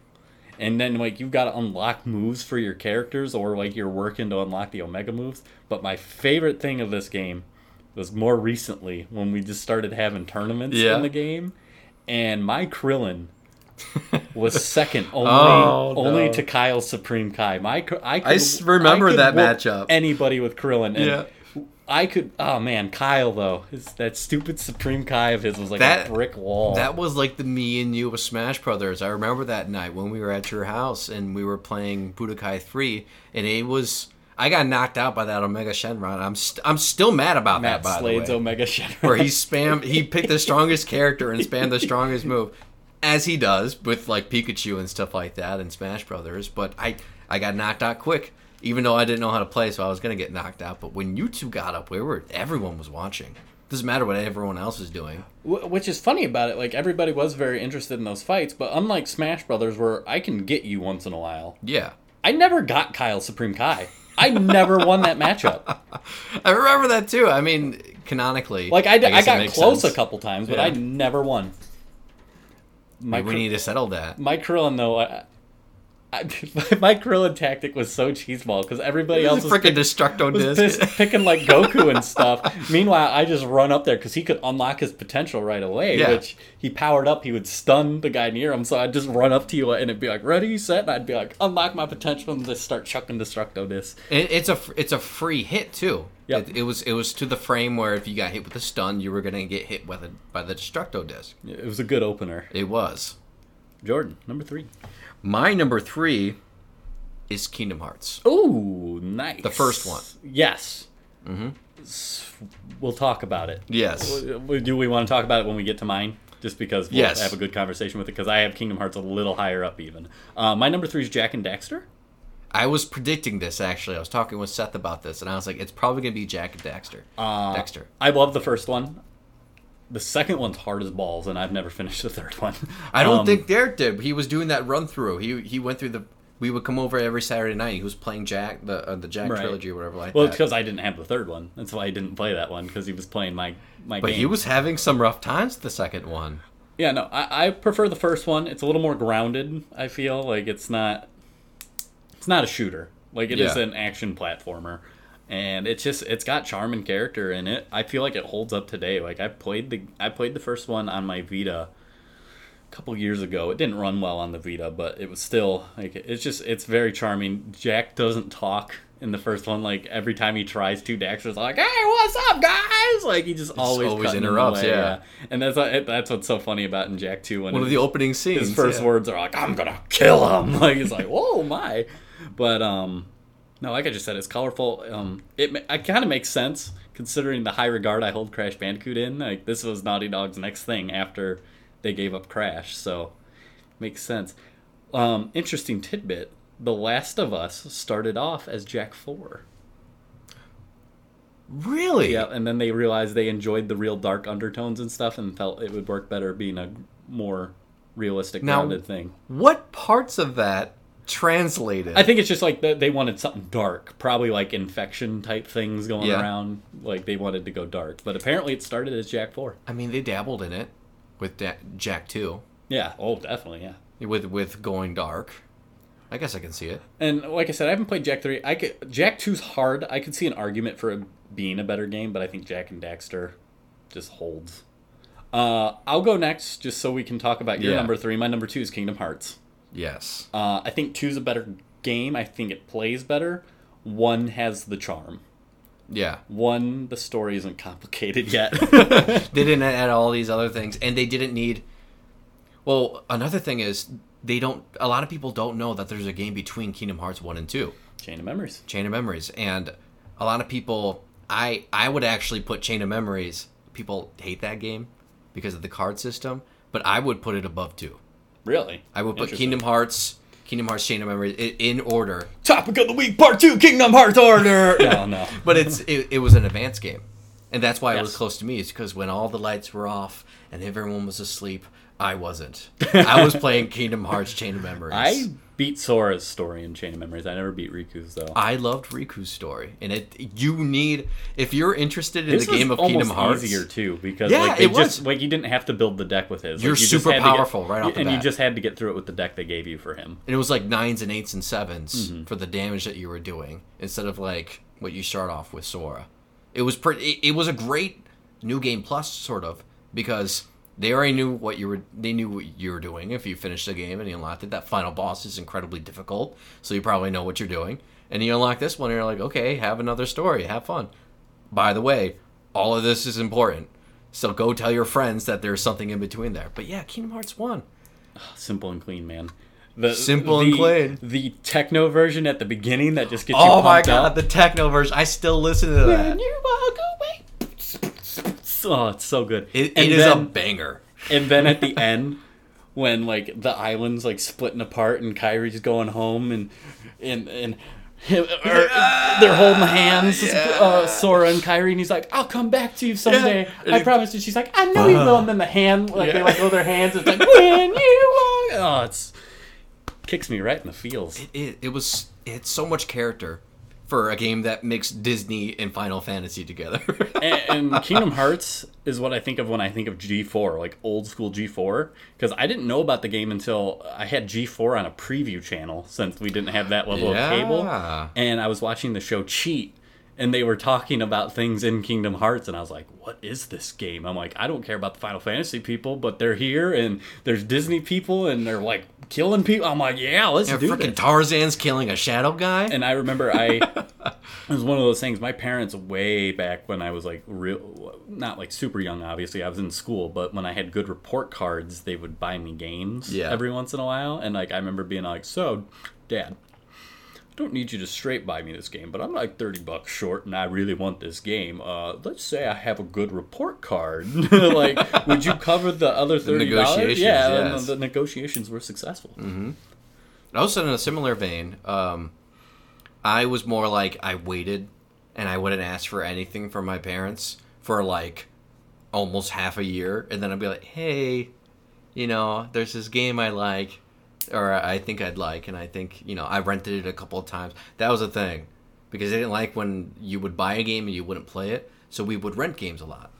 And then like you've got to unlock moves for your characters, or like you're working to unlock the Omega moves. But my favorite thing of this game was more recently when we just started having tournaments Yeah. in the game, and my Krillin was second only Oh, only no. to Kyle's Supreme Kai. My I, could, s- remember could that matchup. Anybody with Krillin, and Yeah. I could. Oh man, Kyle though, his, that stupid Supreme Kai of his was like That- a brick wall. That was like the me and you with Smash Brothers. I remember that night when we were at your house and we were playing Budokai 3, and it was. I got knocked out by that Omega Shenron. I'm st- I'm still mad about Matt that. By Slade's the way, Omega Shenron. where he spammed, he picked the strongest character and spammed the strongest move, as he does with like Pikachu and stuff like that in Smash Brothers. But I I got knocked out quick, even though I didn't know how to play, so I was gonna get knocked out. But when you two got up, we were everyone was watching. Doesn't matter what everyone else is doing. Which is funny about it, like everybody was very interested in those fights, but unlike Smash Brothers, where I can get you once in a while, Yeah. I never got Kyle Supreme Kai. I never won that matchup. I remember that too. I mean, canonically, Like I, I, got close sense. a couple times, but Yeah. I never won. My Maybe we Kr- need to settle that. my Krillin though, I, I, my Krillin tactic was so cheeseball because everybody else was freaking destructo was disc. picking like Goku and stuff. Meanwhile, I just run up there because he could unlock his potential right away. Yeah. Which he powered up, he would stun the guy near him. So I'd just run up to you and it'd be like, "Ready, set," and I'd be like, "Unlock my potential," and just start chucking Destructo disc. It, it's a it's a free hit too. Yep. It, it was it was to the frame where if you got hit with a stun, you were gonna get hit by the by the destructo disc. It was a good opener. It was. Jordan, number three. My number three is Kingdom Hearts. Ooh, nice. The first one. Yes. Mm-hmm. We'll talk about it. Yes. Do we want to talk about it when we get to mine? Just because we'll Yes. have a good conversation with it, because I have Kingdom Hearts a little higher up even. Uh, my number three is Jak and Daxter. I was predicting this actually. I was talking with Seth about this, and I was like, it's probably gonna be Jak and Dexter. Uh, Dexter. I love the first one. The second one's hard as balls, and I've never finished the third one. I don't Um, think Derek did. He was doing that run through. He he went through the. We would come over every Saturday night. He was playing Jak the uh, the Jak Right. trilogy or whatever like Well, that. because I didn't have the third one. That's why I didn't play that one because he was playing my my But game. he was having some rough times the second one. Yeah, no, I, I prefer the first one. It's a little more grounded. I feel like it's not. It's not a shooter. Like it is Yeah. an action platformer, and it's just it's got charm and character in it. I feel like it holds up today. Like I played the I played the first one on my Vita a couple years ago. It didn't run well on the Vita, but it was still like it's just it's very charming. Jak doesn't talk in the first one. Like every time he tries to, Daxter's like, "Hey, what's up, guys?" Like he just always always cutting in the interrupts, way, yeah. And that's what- that's what's so funny about in Jak Two when One of the opening scenes. his first yeah. words are like, "I'm gonna kill him." Like he's like, "Whoa, my!" But um, no, like I just said, it's colorful. Um, it it kind of makes sense considering the high regard I hold Crash Bandicoot in. Like this was Naughty Dog's next thing after they gave up Crash, so makes sense. Um, interesting tidbit: The Last of Us started off as Jak Four. Really? Yeah, and then they realized they enjoyed the real dark undertones and stuff, and felt it would work better being a more realistic, Now- grounded thing. What parts of that translated? I think it's just like that they wanted something dark, probably like infection type things going Yeah. around. Like they wanted to go dark, but apparently it started as Jak Four. I mean, they dabbled in it with da- Jak Two, Yeah. Oh, definitely. Yeah. with with going dark. I guess I can see it. And like I said, I haven't played Jak Three. I could Jak Two's hard. I could see an argument for it being a better game, but I think Jak and Daxter just holds. Uh, I'll go next, just so we can talk about your Yeah. number three. My number two is Kingdom Hearts. Yes. Uh, I think two's a better game. I think it plays better. One has the charm. Yeah. One, the story isn't complicated yet. they didn't add all these other things, and they didn't need. Well, another thing is they don't. A lot of people don't know that there's a game between Kingdom Hearts one and two, Chain of Memories. Chain of Memories, and a lot of people. I I would actually put Chain of Memories. People hate that game because of the card system, but I would put it above two. Really? I would put Kingdom Hearts, Kingdom Hearts Chain of Memories i- in order, Topic of the week, part two, Kingdom Hearts order. no, no. but it's it, it was an advanced game, and that's why it was close to me. Is because when all the lights were off and everyone was asleep, I wasn't. I was playing Kingdom Hearts Chain of Memories. I beat Sora's story in Chain of Memories. I never beat Riku's though. I loved Riku's story, and it you need if you're interested in This the game of Kingdom Hearts. easier too because Yeah, like it just was. like you didn't have to build the deck with his. You're like, you just super had to get- powerful right off the bat. and you just had to get through it with the deck they gave you for him. and it was like nines and eights and 7s Mm-hmm. for the damage that you were doing instead of like what you start off with Sora. It was pretty. It, it was a great new game plus sort of because they already knew what you were. They knew what you were doing if you finished the game and you unlocked it. That final boss is incredibly difficult, so you probably know what you're doing. And you unlock this one, and you're like, okay, have another story, have fun. By the way, all of this is important. So go tell your friends that there's something in between there. But yeah, Kingdom Hearts 1. Simple and clean, man. The, Simple and the- clean. The techno version at the beginning that just gets you Oh my god, up. the techno version. I still listen to that. When you walk away. Oh, it's so good. It, it is a banger. And then at the end, when like the island's like splitting apart and Kairi's going home and and and him, or, they're holding hands, uh, Sora and Kairi, and he's like, "I'll come back to you someday. Yeah. I promise." And she's like, "I know you will." And then the hand, like they Yeah. like hold their hands. It's like when you walk. Oh, it's kicks me right in the feels. It, it was it's so much character for a game that mixed Disney and Final Fantasy together. and, and Kingdom Hearts is what I think of when I think of G4, like old school G4, because I didn't know about the game until I had G4 on a preview channel since we didn't have that level Yeah. of cable, and I was watching the show Cheat. And they were talking about things in Kingdom Hearts, and I was like, "What is this game?" I'm like, "I don't care about the Final Fantasy people, but they're here, and there's Disney people, and they're like killing people." I'm like, "Yeah, let's and do freaking this." Tarzan's killing a shadow guy. And I remember I it was one of those things. My parents way back when I was like real, not like super young. Obviously, I was in school, but when I had good report cards, they would buy me games Yeah. every once in a while. And like I remember being like, "So, Dad." Don't need you to straight buy me this game, but I'm like thirty bucks short, and I really want this game. Uh, let's say I have a good report card. like, would you cover the other thirty dollars? negotiations, Yeah, yes. the, the negotiations were successful. Also, in a similar vein, um, I was more like I waited, and I wouldn't ask for anything from my parents for like almost half a year, and then I'd be like, "Hey, you know, there's this game I like, or I think I'd like, and I think you know I rented it a couple of times." That was a thing because they didn't like when you would buy a game and you wouldn't play it, so we would rent games a lot.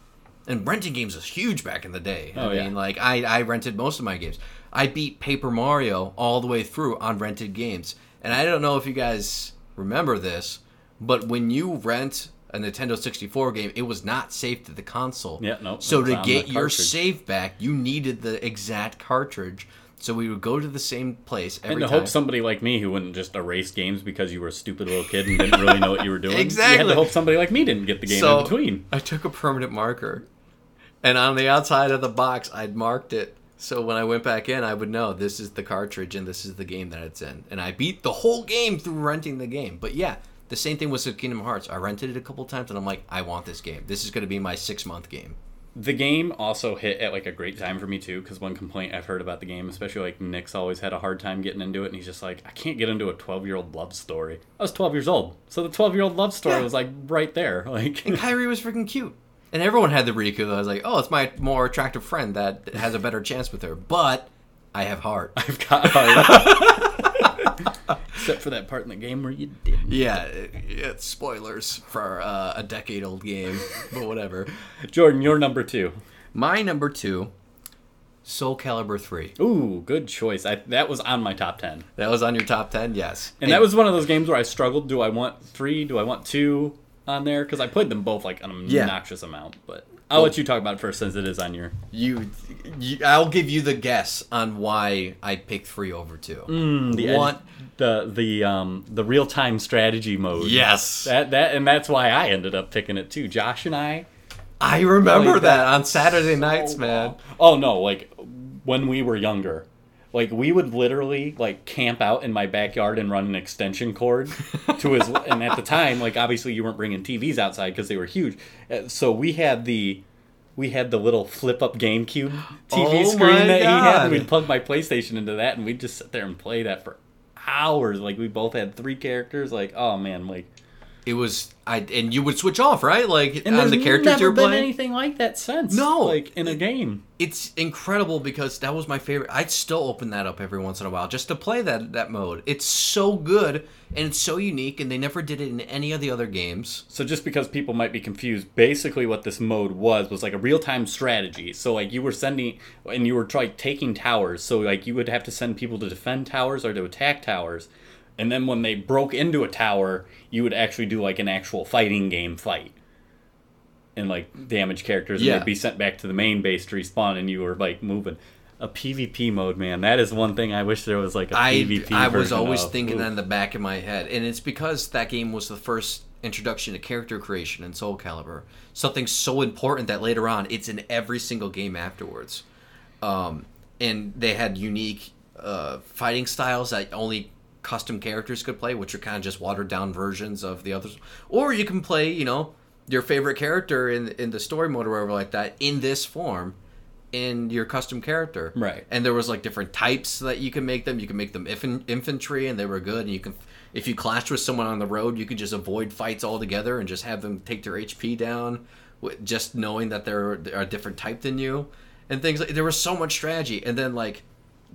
And renting games was huge back in the day. Oh, I yeah. mean, like I, I rented most of my games. I beat Paper Mario all the way through on rented games. And I don't know if you guys remember this, but when you rent a Nintendo 64 game, it was not saved to the console. Yeah, nope, So to get your save back, you needed the exact cartridge. So we would go to the same place every And to time. hope somebody like me who wouldn't just erase games because you were a stupid little kid and didn't really know what you were doing. Exactly. You had to hope somebody like me didn't get the game so in between. I took a permanent marker, and on the outside of the box, I'd marked it. So when I went back in, I would know this is the cartridge and this is the game that it's in. And I beat the whole game through renting the game. But yeah, the same thing was with Kingdom Hearts. I rented it a couple times, and I'm like, I want this game. This is going to be my six month game. The game also hit at like a great time for me too, because one complaint I've heard about the game, especially like Nick's always had a hard time getting into it, and he's just like, I can't get into a 12 year old love story. I was 12 years old, so the 12 year old love story Yeah. was like right there. Like, And Kairi was freaking cute. And everyone had the Riku. I was like, oh, it's my more attractive friend that has a better chance with her. But I have heart. I've got heart. Except for that part in the game where you didn't. Yeah, it- it's spoilers for uh, a decade old game, but whatever. Jordan, you're number two. My number two, Soul Calibur 3. Ooh, good choice. I, that was on my top 10. That was on your top 10? Yes. And that was one of those games where I struggled. Do I want three? Do I want two? on there because I played them both like an Yeah. obnoxious amount. But I'll let you talk about it first since it is on your. You, you, I'll give you the guess on why I picked three over two. The One, the the um the real time strategy mode. Yes. That that and that's why I ended up picking it too. Josh and I. I remember played that on Saturday so nights, man. long. Oh no, like when we were younger. Like we would literally like camp out in my backyard and run an extension cord to his and at the time like obviously you weren't bringing TVs outside because they were huge. Uh, So we had the we had the little flip up GameCube TV Oh screen my that he had and we'd plug my PlayStation into that and we'd just sit there and play that for hours. Like we both had three characters like oh man, like It was I, and you would switch off, right? Like and on the characters never you're been playing. anything like that since. No. like in a game. It's incredible because that was my favorite. I'd still open that up every once in a while just to play that that mode. It's so good and it's so unique, and they never did it in any of the other games. So just because people might be confused, basically what this mode was was like a real-time strategy. So like you were sending and you were trying taking towers. So like you would have to send people to defend towers or to attack towers. And then when they broke into a tower, you would actually do like an actual fighting game fight. And like damage characters Yeah. and they'd be sent back to the main base to respawn and you were like moving. A PvP mode, man. That is one thing I wish there was like a I PvP I was always of. thinking Oof. that in the back of my head, and it's because that game was the first introduction to character creation in Soul Calibur. Something so important that later on it's in every single game afterwards. Um, and they had unique uh, fighting styles that only custom characters could play, which are kind of just watered down versions of the others. Or you can play, you know, your favorite character in in the story mode or whatever like that in this form in your custom character. Right. And there was like different types that you can make them. You can make them infan- infantry, and they were good. And you can, if you clashed with someone on the road, you could just avoid fights altogether and just have them take their HP down, with just knowing that they're, they're a different type than you, and things like. There was so much strategy, and then like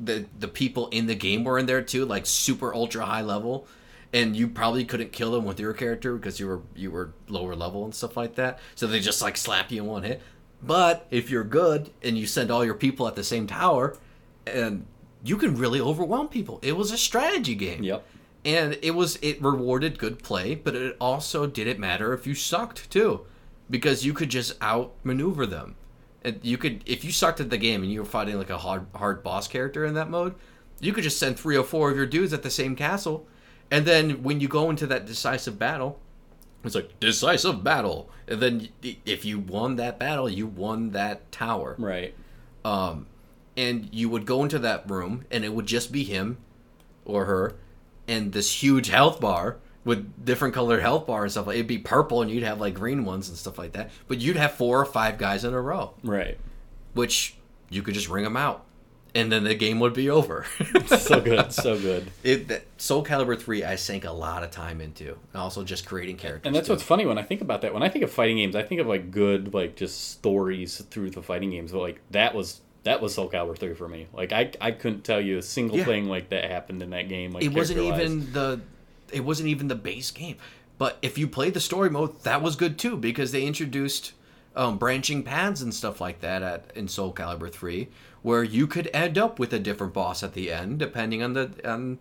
the the people in the game were in there too, like super ultra high level. And you probably couldn't kill them with your character because you were you were lower level and stuff like that. So they just like slap you in one hit. But if you're good and you send all your people at the same tower, and you can really overwhelm people. It was a strategy game. Yep. And it was it rewarded good play, but it also didn't matter if you sucked too, because you could just outmaneuver them. And you could if you sucked at the game and you were fighting like a hard hard boss character in that mode, you could just send three or four of your dudes at the same castle, and then when you go into that decisive battle, it's like decisive battle, and then if you won that battle, you won that tower. Right. um, and you would go into that room and it would just be him or her and this huge health bar with different colored health bars and stuff like it'd be purple and you'd have like green ones and stuff like that but you'd have four or five guys in a row Right. which you could just ring them out and then the game would be over So good. so good. it that, soul calibur 3 i sank a lot of time into and also just creating characters And that's too. what's funny when I think about that. When I think of fighting games, I think of like good, like just stories through the fighting games. But like that was that was Soul Calibur three for me. Like I I couldn't tell you a single Yeah. thing like that happened in that game. Like it wasn't even the it wasn't even the base game. But if you played the story mode that was good too because they introduced um, branching paths and stuff like that at in soul calibur 3 where you could end up with a different boss at the end depending on the on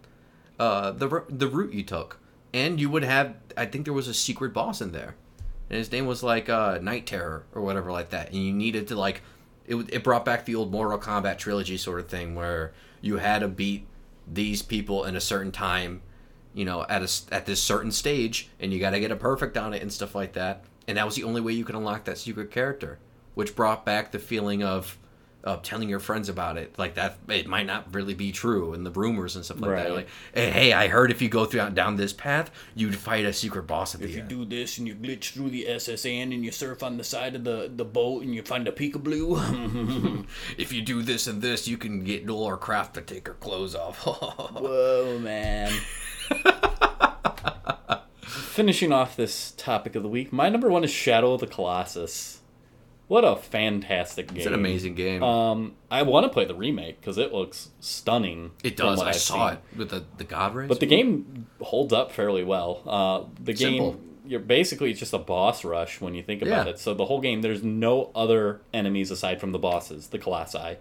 uh, the the route you took. And you would have i think there was a secret boss in there. And his name was like uh, night terror or whatever like that. And you needed to like it, it brought back the old mortal kombat trilogy sort of thing where you had to beat these people in a certain time you know at a at this certain stage and you got to get a perfect on it and stuff like that. And that was the only way you could unlock that secret character which brought back the feeling of of telling your friends about it. Like that it might not really be true and the rumors and stuff like that. Like hey, hey i heard if you go through down this path you'd fight a secret boss at the If you end. do this and you glitch through the S.S. Anne and you surf on the side of the, the boat and you find a peekaboo. if you do this and this you can get Lara Croft to take her clothes off. Whoa, man. Finishing off this topic of the week, my number one is Shadow of the Colossus. What a fantastic game! it's an amazing game Um, I want to play the remake because it looks stunning. it does i I've saw seen. it with the the god rays But the game holds up fairly well. Uh, the Simple. game, you're basically it's just a boss rush when you think about Yeah. it. So the whole game, there's no other enemies aside from the bosses, the colossi,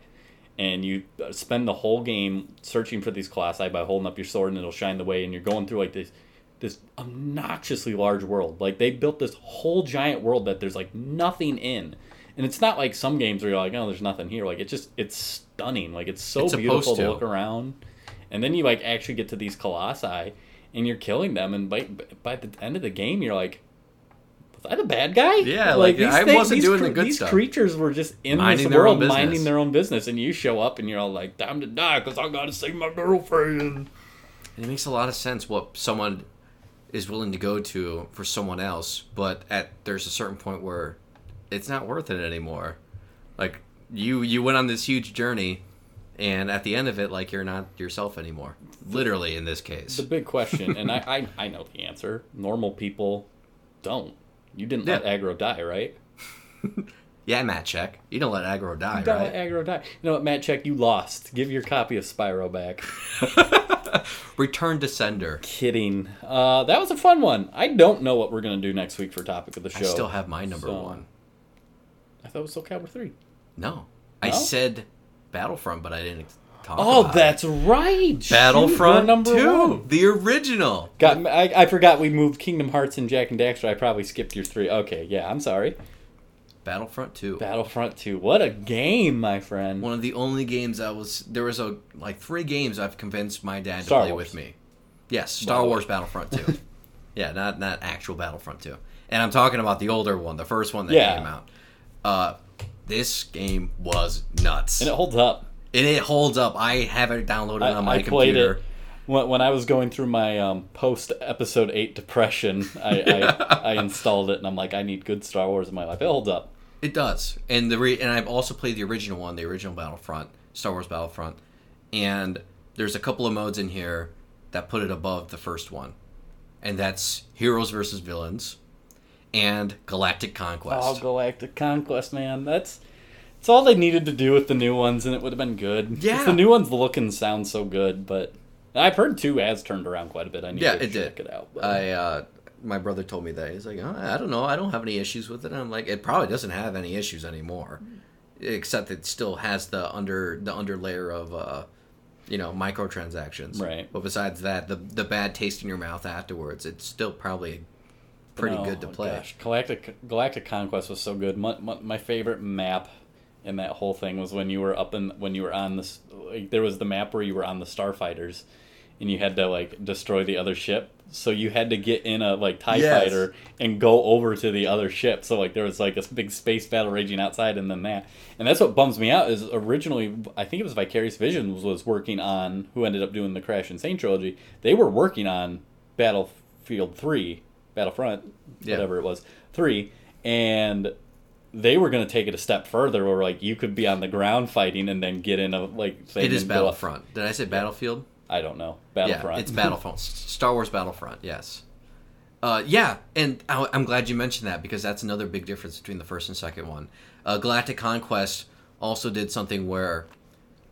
and you uh, spend the whole game searching for these colossi by holding up your sword, and it'll shine the way. And you're going through like this this obnoxiously large world. Like they built this whole giant world that there's like nothing in. And it's not like some games where you're like, oh, there's nothing here. Like it's just it's stunning. Like it's so It's beautiful to. to. look around. And then you like actually get to these colossi and you're killing them and by by the end of the game you're like I the bad guy? Yeah, like, I wasn't doing the good these stuff. These creatures were just in Minding this world minding their own business, and you show up and you're all like, "Time to die because I gotta save my girlfriend." And it makes a lot of sense what someone is willing to go to for someone else, but at there's a certain point where it's not worth it anymore. Like you you went on this huge journey and at the end of it like you're not yourself anymore. Literally in this case. The big question, and I, I I know the answer. Normal people don't. You didn't let Agro die, right? Yeah, Matt Check. You don't let Agro die, You don't right? let Agro die. You know what, Matt? Check. You lost. Give your copy of Spyro back. Return to sender. Kidding. Uh, that was a fun one. I don't know what we're gonna do next week for topic of the show. I still have my number So- one. I thought it was Soul Calibur three. No. I said Battlefront, but I didn't talk Oh, about it. that's right. Battlefront you're number 2, one. the original. Got I, I forgot we moved Kingdom Hearts and Jak and Daxter. I probably skipped your three. Okay, yeah, I'm sorry. Battlefront 2. Battlefront 2. What a game, my friend. One of the only games I was there was a like three games I've convinced my dad Star to play Wars. with me. Yes, Star the Wars. Battlefront 2. yeah, not not actual Battlefront 2. And I'm talking about the older one, the first one that Yeah. came out. Uh this game was nuts. And it holds up. And it holds up. I have it downloaded I, on my I played computer. it when, when I was going through my um, post episode 8 depression. I, I, I installed it and I'm like, I need good Star Wars in my life. It holds up. It does, and the re- and I've also played the original one, the original Battlefront, Star Wars Battlefront, and there's a couple of modes in here that put it above the first one, and that's Heroes versus Villains, and Galactic Conquest. Oh, Galactic Conquest, man. That's. It's all they needed to do with the new ones, and it would have been good. Yeah. The new ones look and sound so good, but I've heard two has turned around quite a bit. I need Yeah, to it check did. it out. but- I uh, my brother told me that he's like, oh, I don't know, I don't have any issues with it. And I'm like, it probably doesn't have any issues anymore, except it still has the under the underlayer of uh, you know, microtransactions. Right. But besides that, the the bad taste in your mouth afterwards, it's still probably pretty No, good to oh play. Gosh, Galactic Galactic Conquest was so good. My, my, my favorite map in that whole thing was when you were up in when you were on this. Like, there was the map where you were on the starfighters, and you had to like destroy the other ship. So you had to get in a like Tie Yes. fighter and go over to the other ship. So like there was like a big space battle raging outside, and then that. And that's what bums me out. Is originally I think it was Vicarious Visions was working on who ended up doing the Crash N. Sane trilogy. They were working on Battlefield Three, Battlefront, Yeah. whatever it was, three, and they were going to take it a step further, where like you could be on the ground fighting and then get in a like. thing It is and go up- Battlefront. Did I say Battlefield? I don't know Battlefront. Yeah, it's Battlefront. Star Wars Battlefront. Yes. Uh, yeah, and I- I'm glad you mentioned that because that's another big difference between the first and second one. Uh, Galactic Conquest also did something where,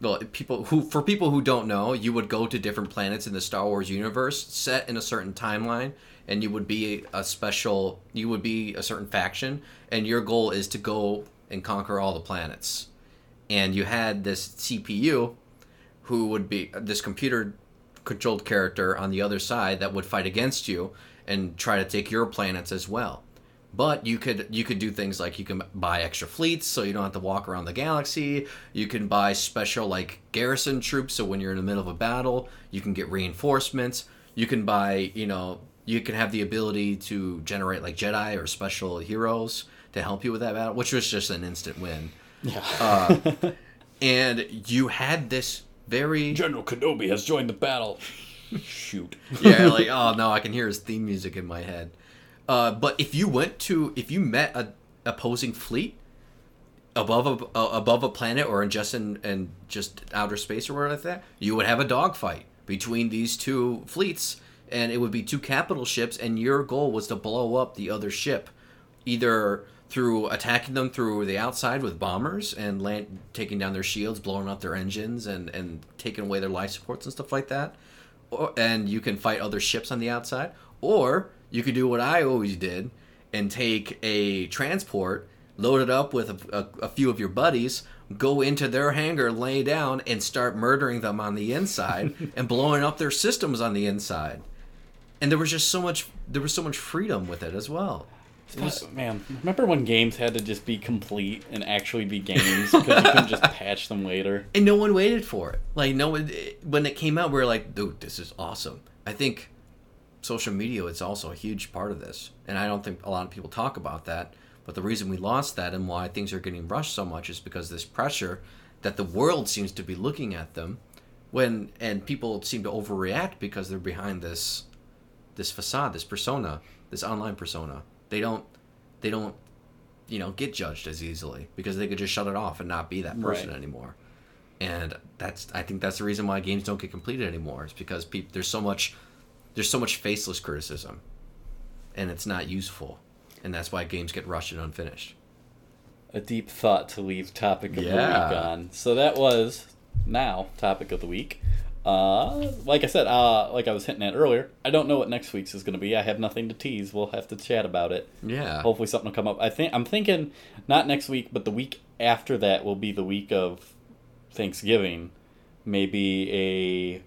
well, people who for people who don't know, you would go to different planets in the Star Wars universe set in a certain timeline, and you would be a special, you would be a certain faction, and your goal is to go and conquer all the planets. And you had this CPU who would be this computer controlled character on the other side that would fight against you and try to take your planets as well. But you could you could do things like you can buy extra fleets so you don't have to walk around the galaxy. You can buy special like garrison troops so when you're in the middle of a battle, you can get reinforcements. You can buy, you know, you can have the ability to generate like Jedi or special heroes to help you with that battle, which was just an instant win. yeah. Uh, and you had this very General Kenobi has joined the battle. Shoot. yeah, like oh no, I can hear his theme music in my head. Uh, but if you went to if you met a opposing fleet above a uh, above a planet or in just in, in just outer space or whatever like that, you would have a dogfight between these two fleets, and it would be two capital ships, and your goal was to blow up the other ship, either through attacking them through the outside with bombers and land, taking down their shields, blowing up their engines, and and taking away their life supports and stuff like that or, and you can fight other ships on the outside, or you could do what I always did and take a transport, load it up with a, a, a few of your buddies, go into their hangar, lay down, and start murdering them on the inside and blowing up their systems on the inside. And there was just so much there was so much freedom with it as well. It was, Man, remember when games had to just be complete and actually be games because you couldn't just patch them later? and no one waited for it. Like no one when it came out, we were like, dude, this is awesome. I think social media is also a huge part of this, and I don't think a lot of people talk about that. But the reason we lost that and why things are getting rushed so much is because this pressure that the world seems to be looking at them when and people seem to overreact because they're behind this this facade, this persona, this online persona. They don't they don't you know get judged as easily because they could just shut it off and not be that person Right. anymore. And that's I think that's the reason why games don't get completed anymore. Is because peop, there's so much there's so much faceless criticism, and it's not useful, and that's why games get rushed and unfinished. A deep thought to leave topic of the week on. So that was now topic of the week. Uh, like I said, uh, like I was hinting at earlier, I don't know what next week's is going to be. I have nothing to tease. We'll have to chat about it. Yeah. Hopefully something will come up. I think I'm thinking not next week, but the week after that will be the week of Thanksgiving. Maybe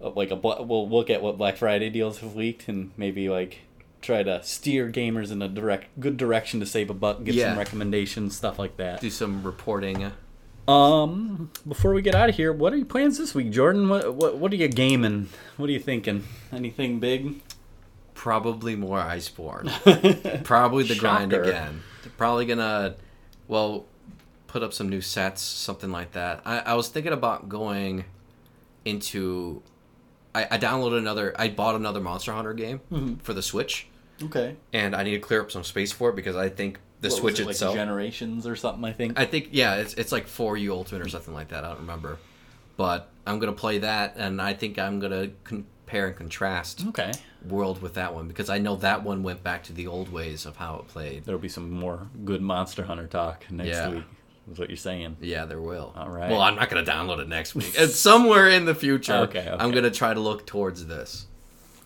a like a we'll look at what Black Friday deals have leaked and maybe like try to steer gamers in a direct good direction to save a buck, give Yeah. some recommendations, stuff like that. Do some reporting. Um, before we get out of here, what are your plans this week, Jordan? What what what are you gaming? What are you thinking? Anything big? Probably more Iceborne. Probably the grind Shocker. again. Probably gonna, well, put up some new sets, something like that. I, I was thinking about going into. I, I downloaded another. I bought another Monster Hunter game Mm-hmm. for the Switch, Okay. and I need to clear up some space for it because I think the Switch it, like itself. Generations or something. I think. I think yeah, it's it's like for you ultimate or something like that. I don't remember, but I'm gonna play that, and I think I'm gonna compare and contrast okay. world with that one because I know that one went back to the old ways of how it played. There'll be some more good Monster Hunter talk next Yeah. week. Is what you're saying. Yeah, there will. All right. Well, I'm not gonna download it next week. It's somewhere in the future. Okay, okay. I'm gonna try to look towards this.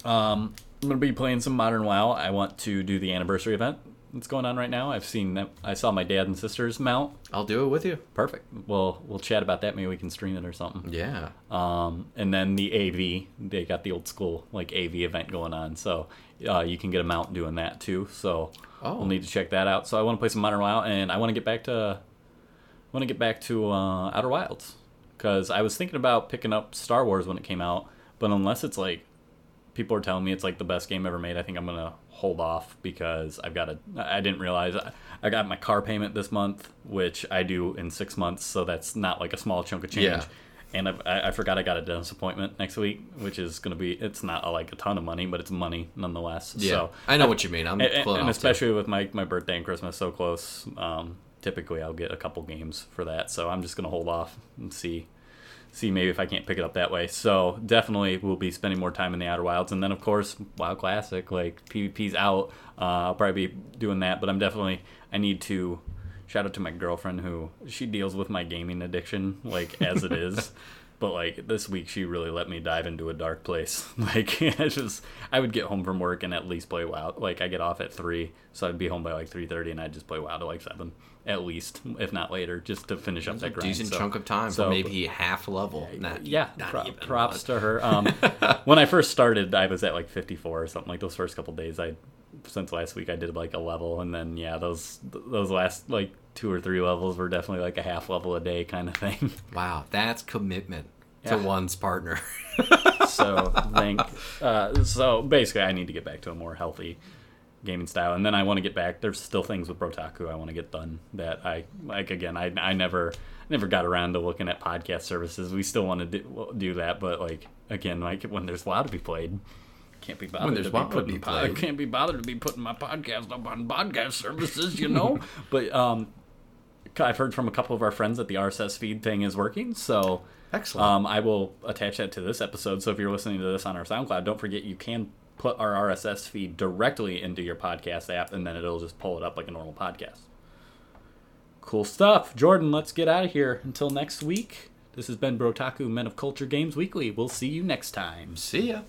Um, I'm gonna be playing some Modern WoW. I want to do the anniversary event that's going on right now. I've seen that. I saw my dad and sisters mount. I'll do it with you. Perfect. Well, we'll chat about that. Maybe we can stream it or something. Yeah. Um, and then the AV, they got the old school like AV event going on, so uh, you can get a mount doing that too. So Oh. we'll need to check that out. So I want to play some Modern WoW, and I want to get back to, I want to get back to uh, Outer Wilds, because I was thinking about picking up Star Wars when it came out, but unless it's like, people are telling me it's like the best game ever made, I think I'm gonna hold off because I've got a. I didn't realize I, I got my car payment this month, which I do in six months, so that's not like a small chunk of change Yeah. and I, I I forgot I got a dentist appointment next week, which is going to be it's not a, like a ton of money, but it's money nonetheless. Yeah. So I know what you mean. I'm and, and too. especially with my my birthday and Christmas so close, um, typically I'll get a couple games for that. So I'm just going to hold off and see see maybe if I can't pick it up that way. So definitely we'll be spending more time in the Outer Wilds, and then of course WoW Classic like PvP's out. Uh, I'll probably be doing that, but I'm definitely I need to. Shout out to my girlfriend who she deals with my gaming addiction like as it is. But like this week, she really let me dive into a dark place. Like I just, I would get home from work and at least play WoW. Like I get off at three, so I'd be home by like three thirty, and I'd just play WoW to like seven, at least, if not later, just to finish up that grind. decent So- chunk of time so- maybe half level. Not yeah, not pro- props to her. Um, when I first started, I was at like 54 or something. Like those first couple days, I since last week I did like a level, and then yeah, those those last like two or three levels were definitely like a half level a day kind of thing. Wow, that's commitment to one's partner. so thank. Uh, so basically, I need to get back to a more healthy gaming style, and then I want to get back. There's still things with Brotaku I want to get done that I like. Again, I I never never got around to looking at podcast services. We still want to do, do that, but like again, like when there's WoW to be played. Can't be bothered when there's to be WoW to putting be played. can't be bothered to be putting my podcast up on podcast services, you know. but um, I've heard from a couple of our friends that the RSS feed thing is working, so Excellent. um, I will attach that to this episode. So if you're listening to this on our SoundCloud, don't forget you can put our RSS feed directly into your podcast app, and then it'll just pull it up like a normal podcast. Cool stuff. Jordan, let's get out of here. Until next week, this has been Brotaku Men of Culture Games Weekly. We'll see you next time. See ya.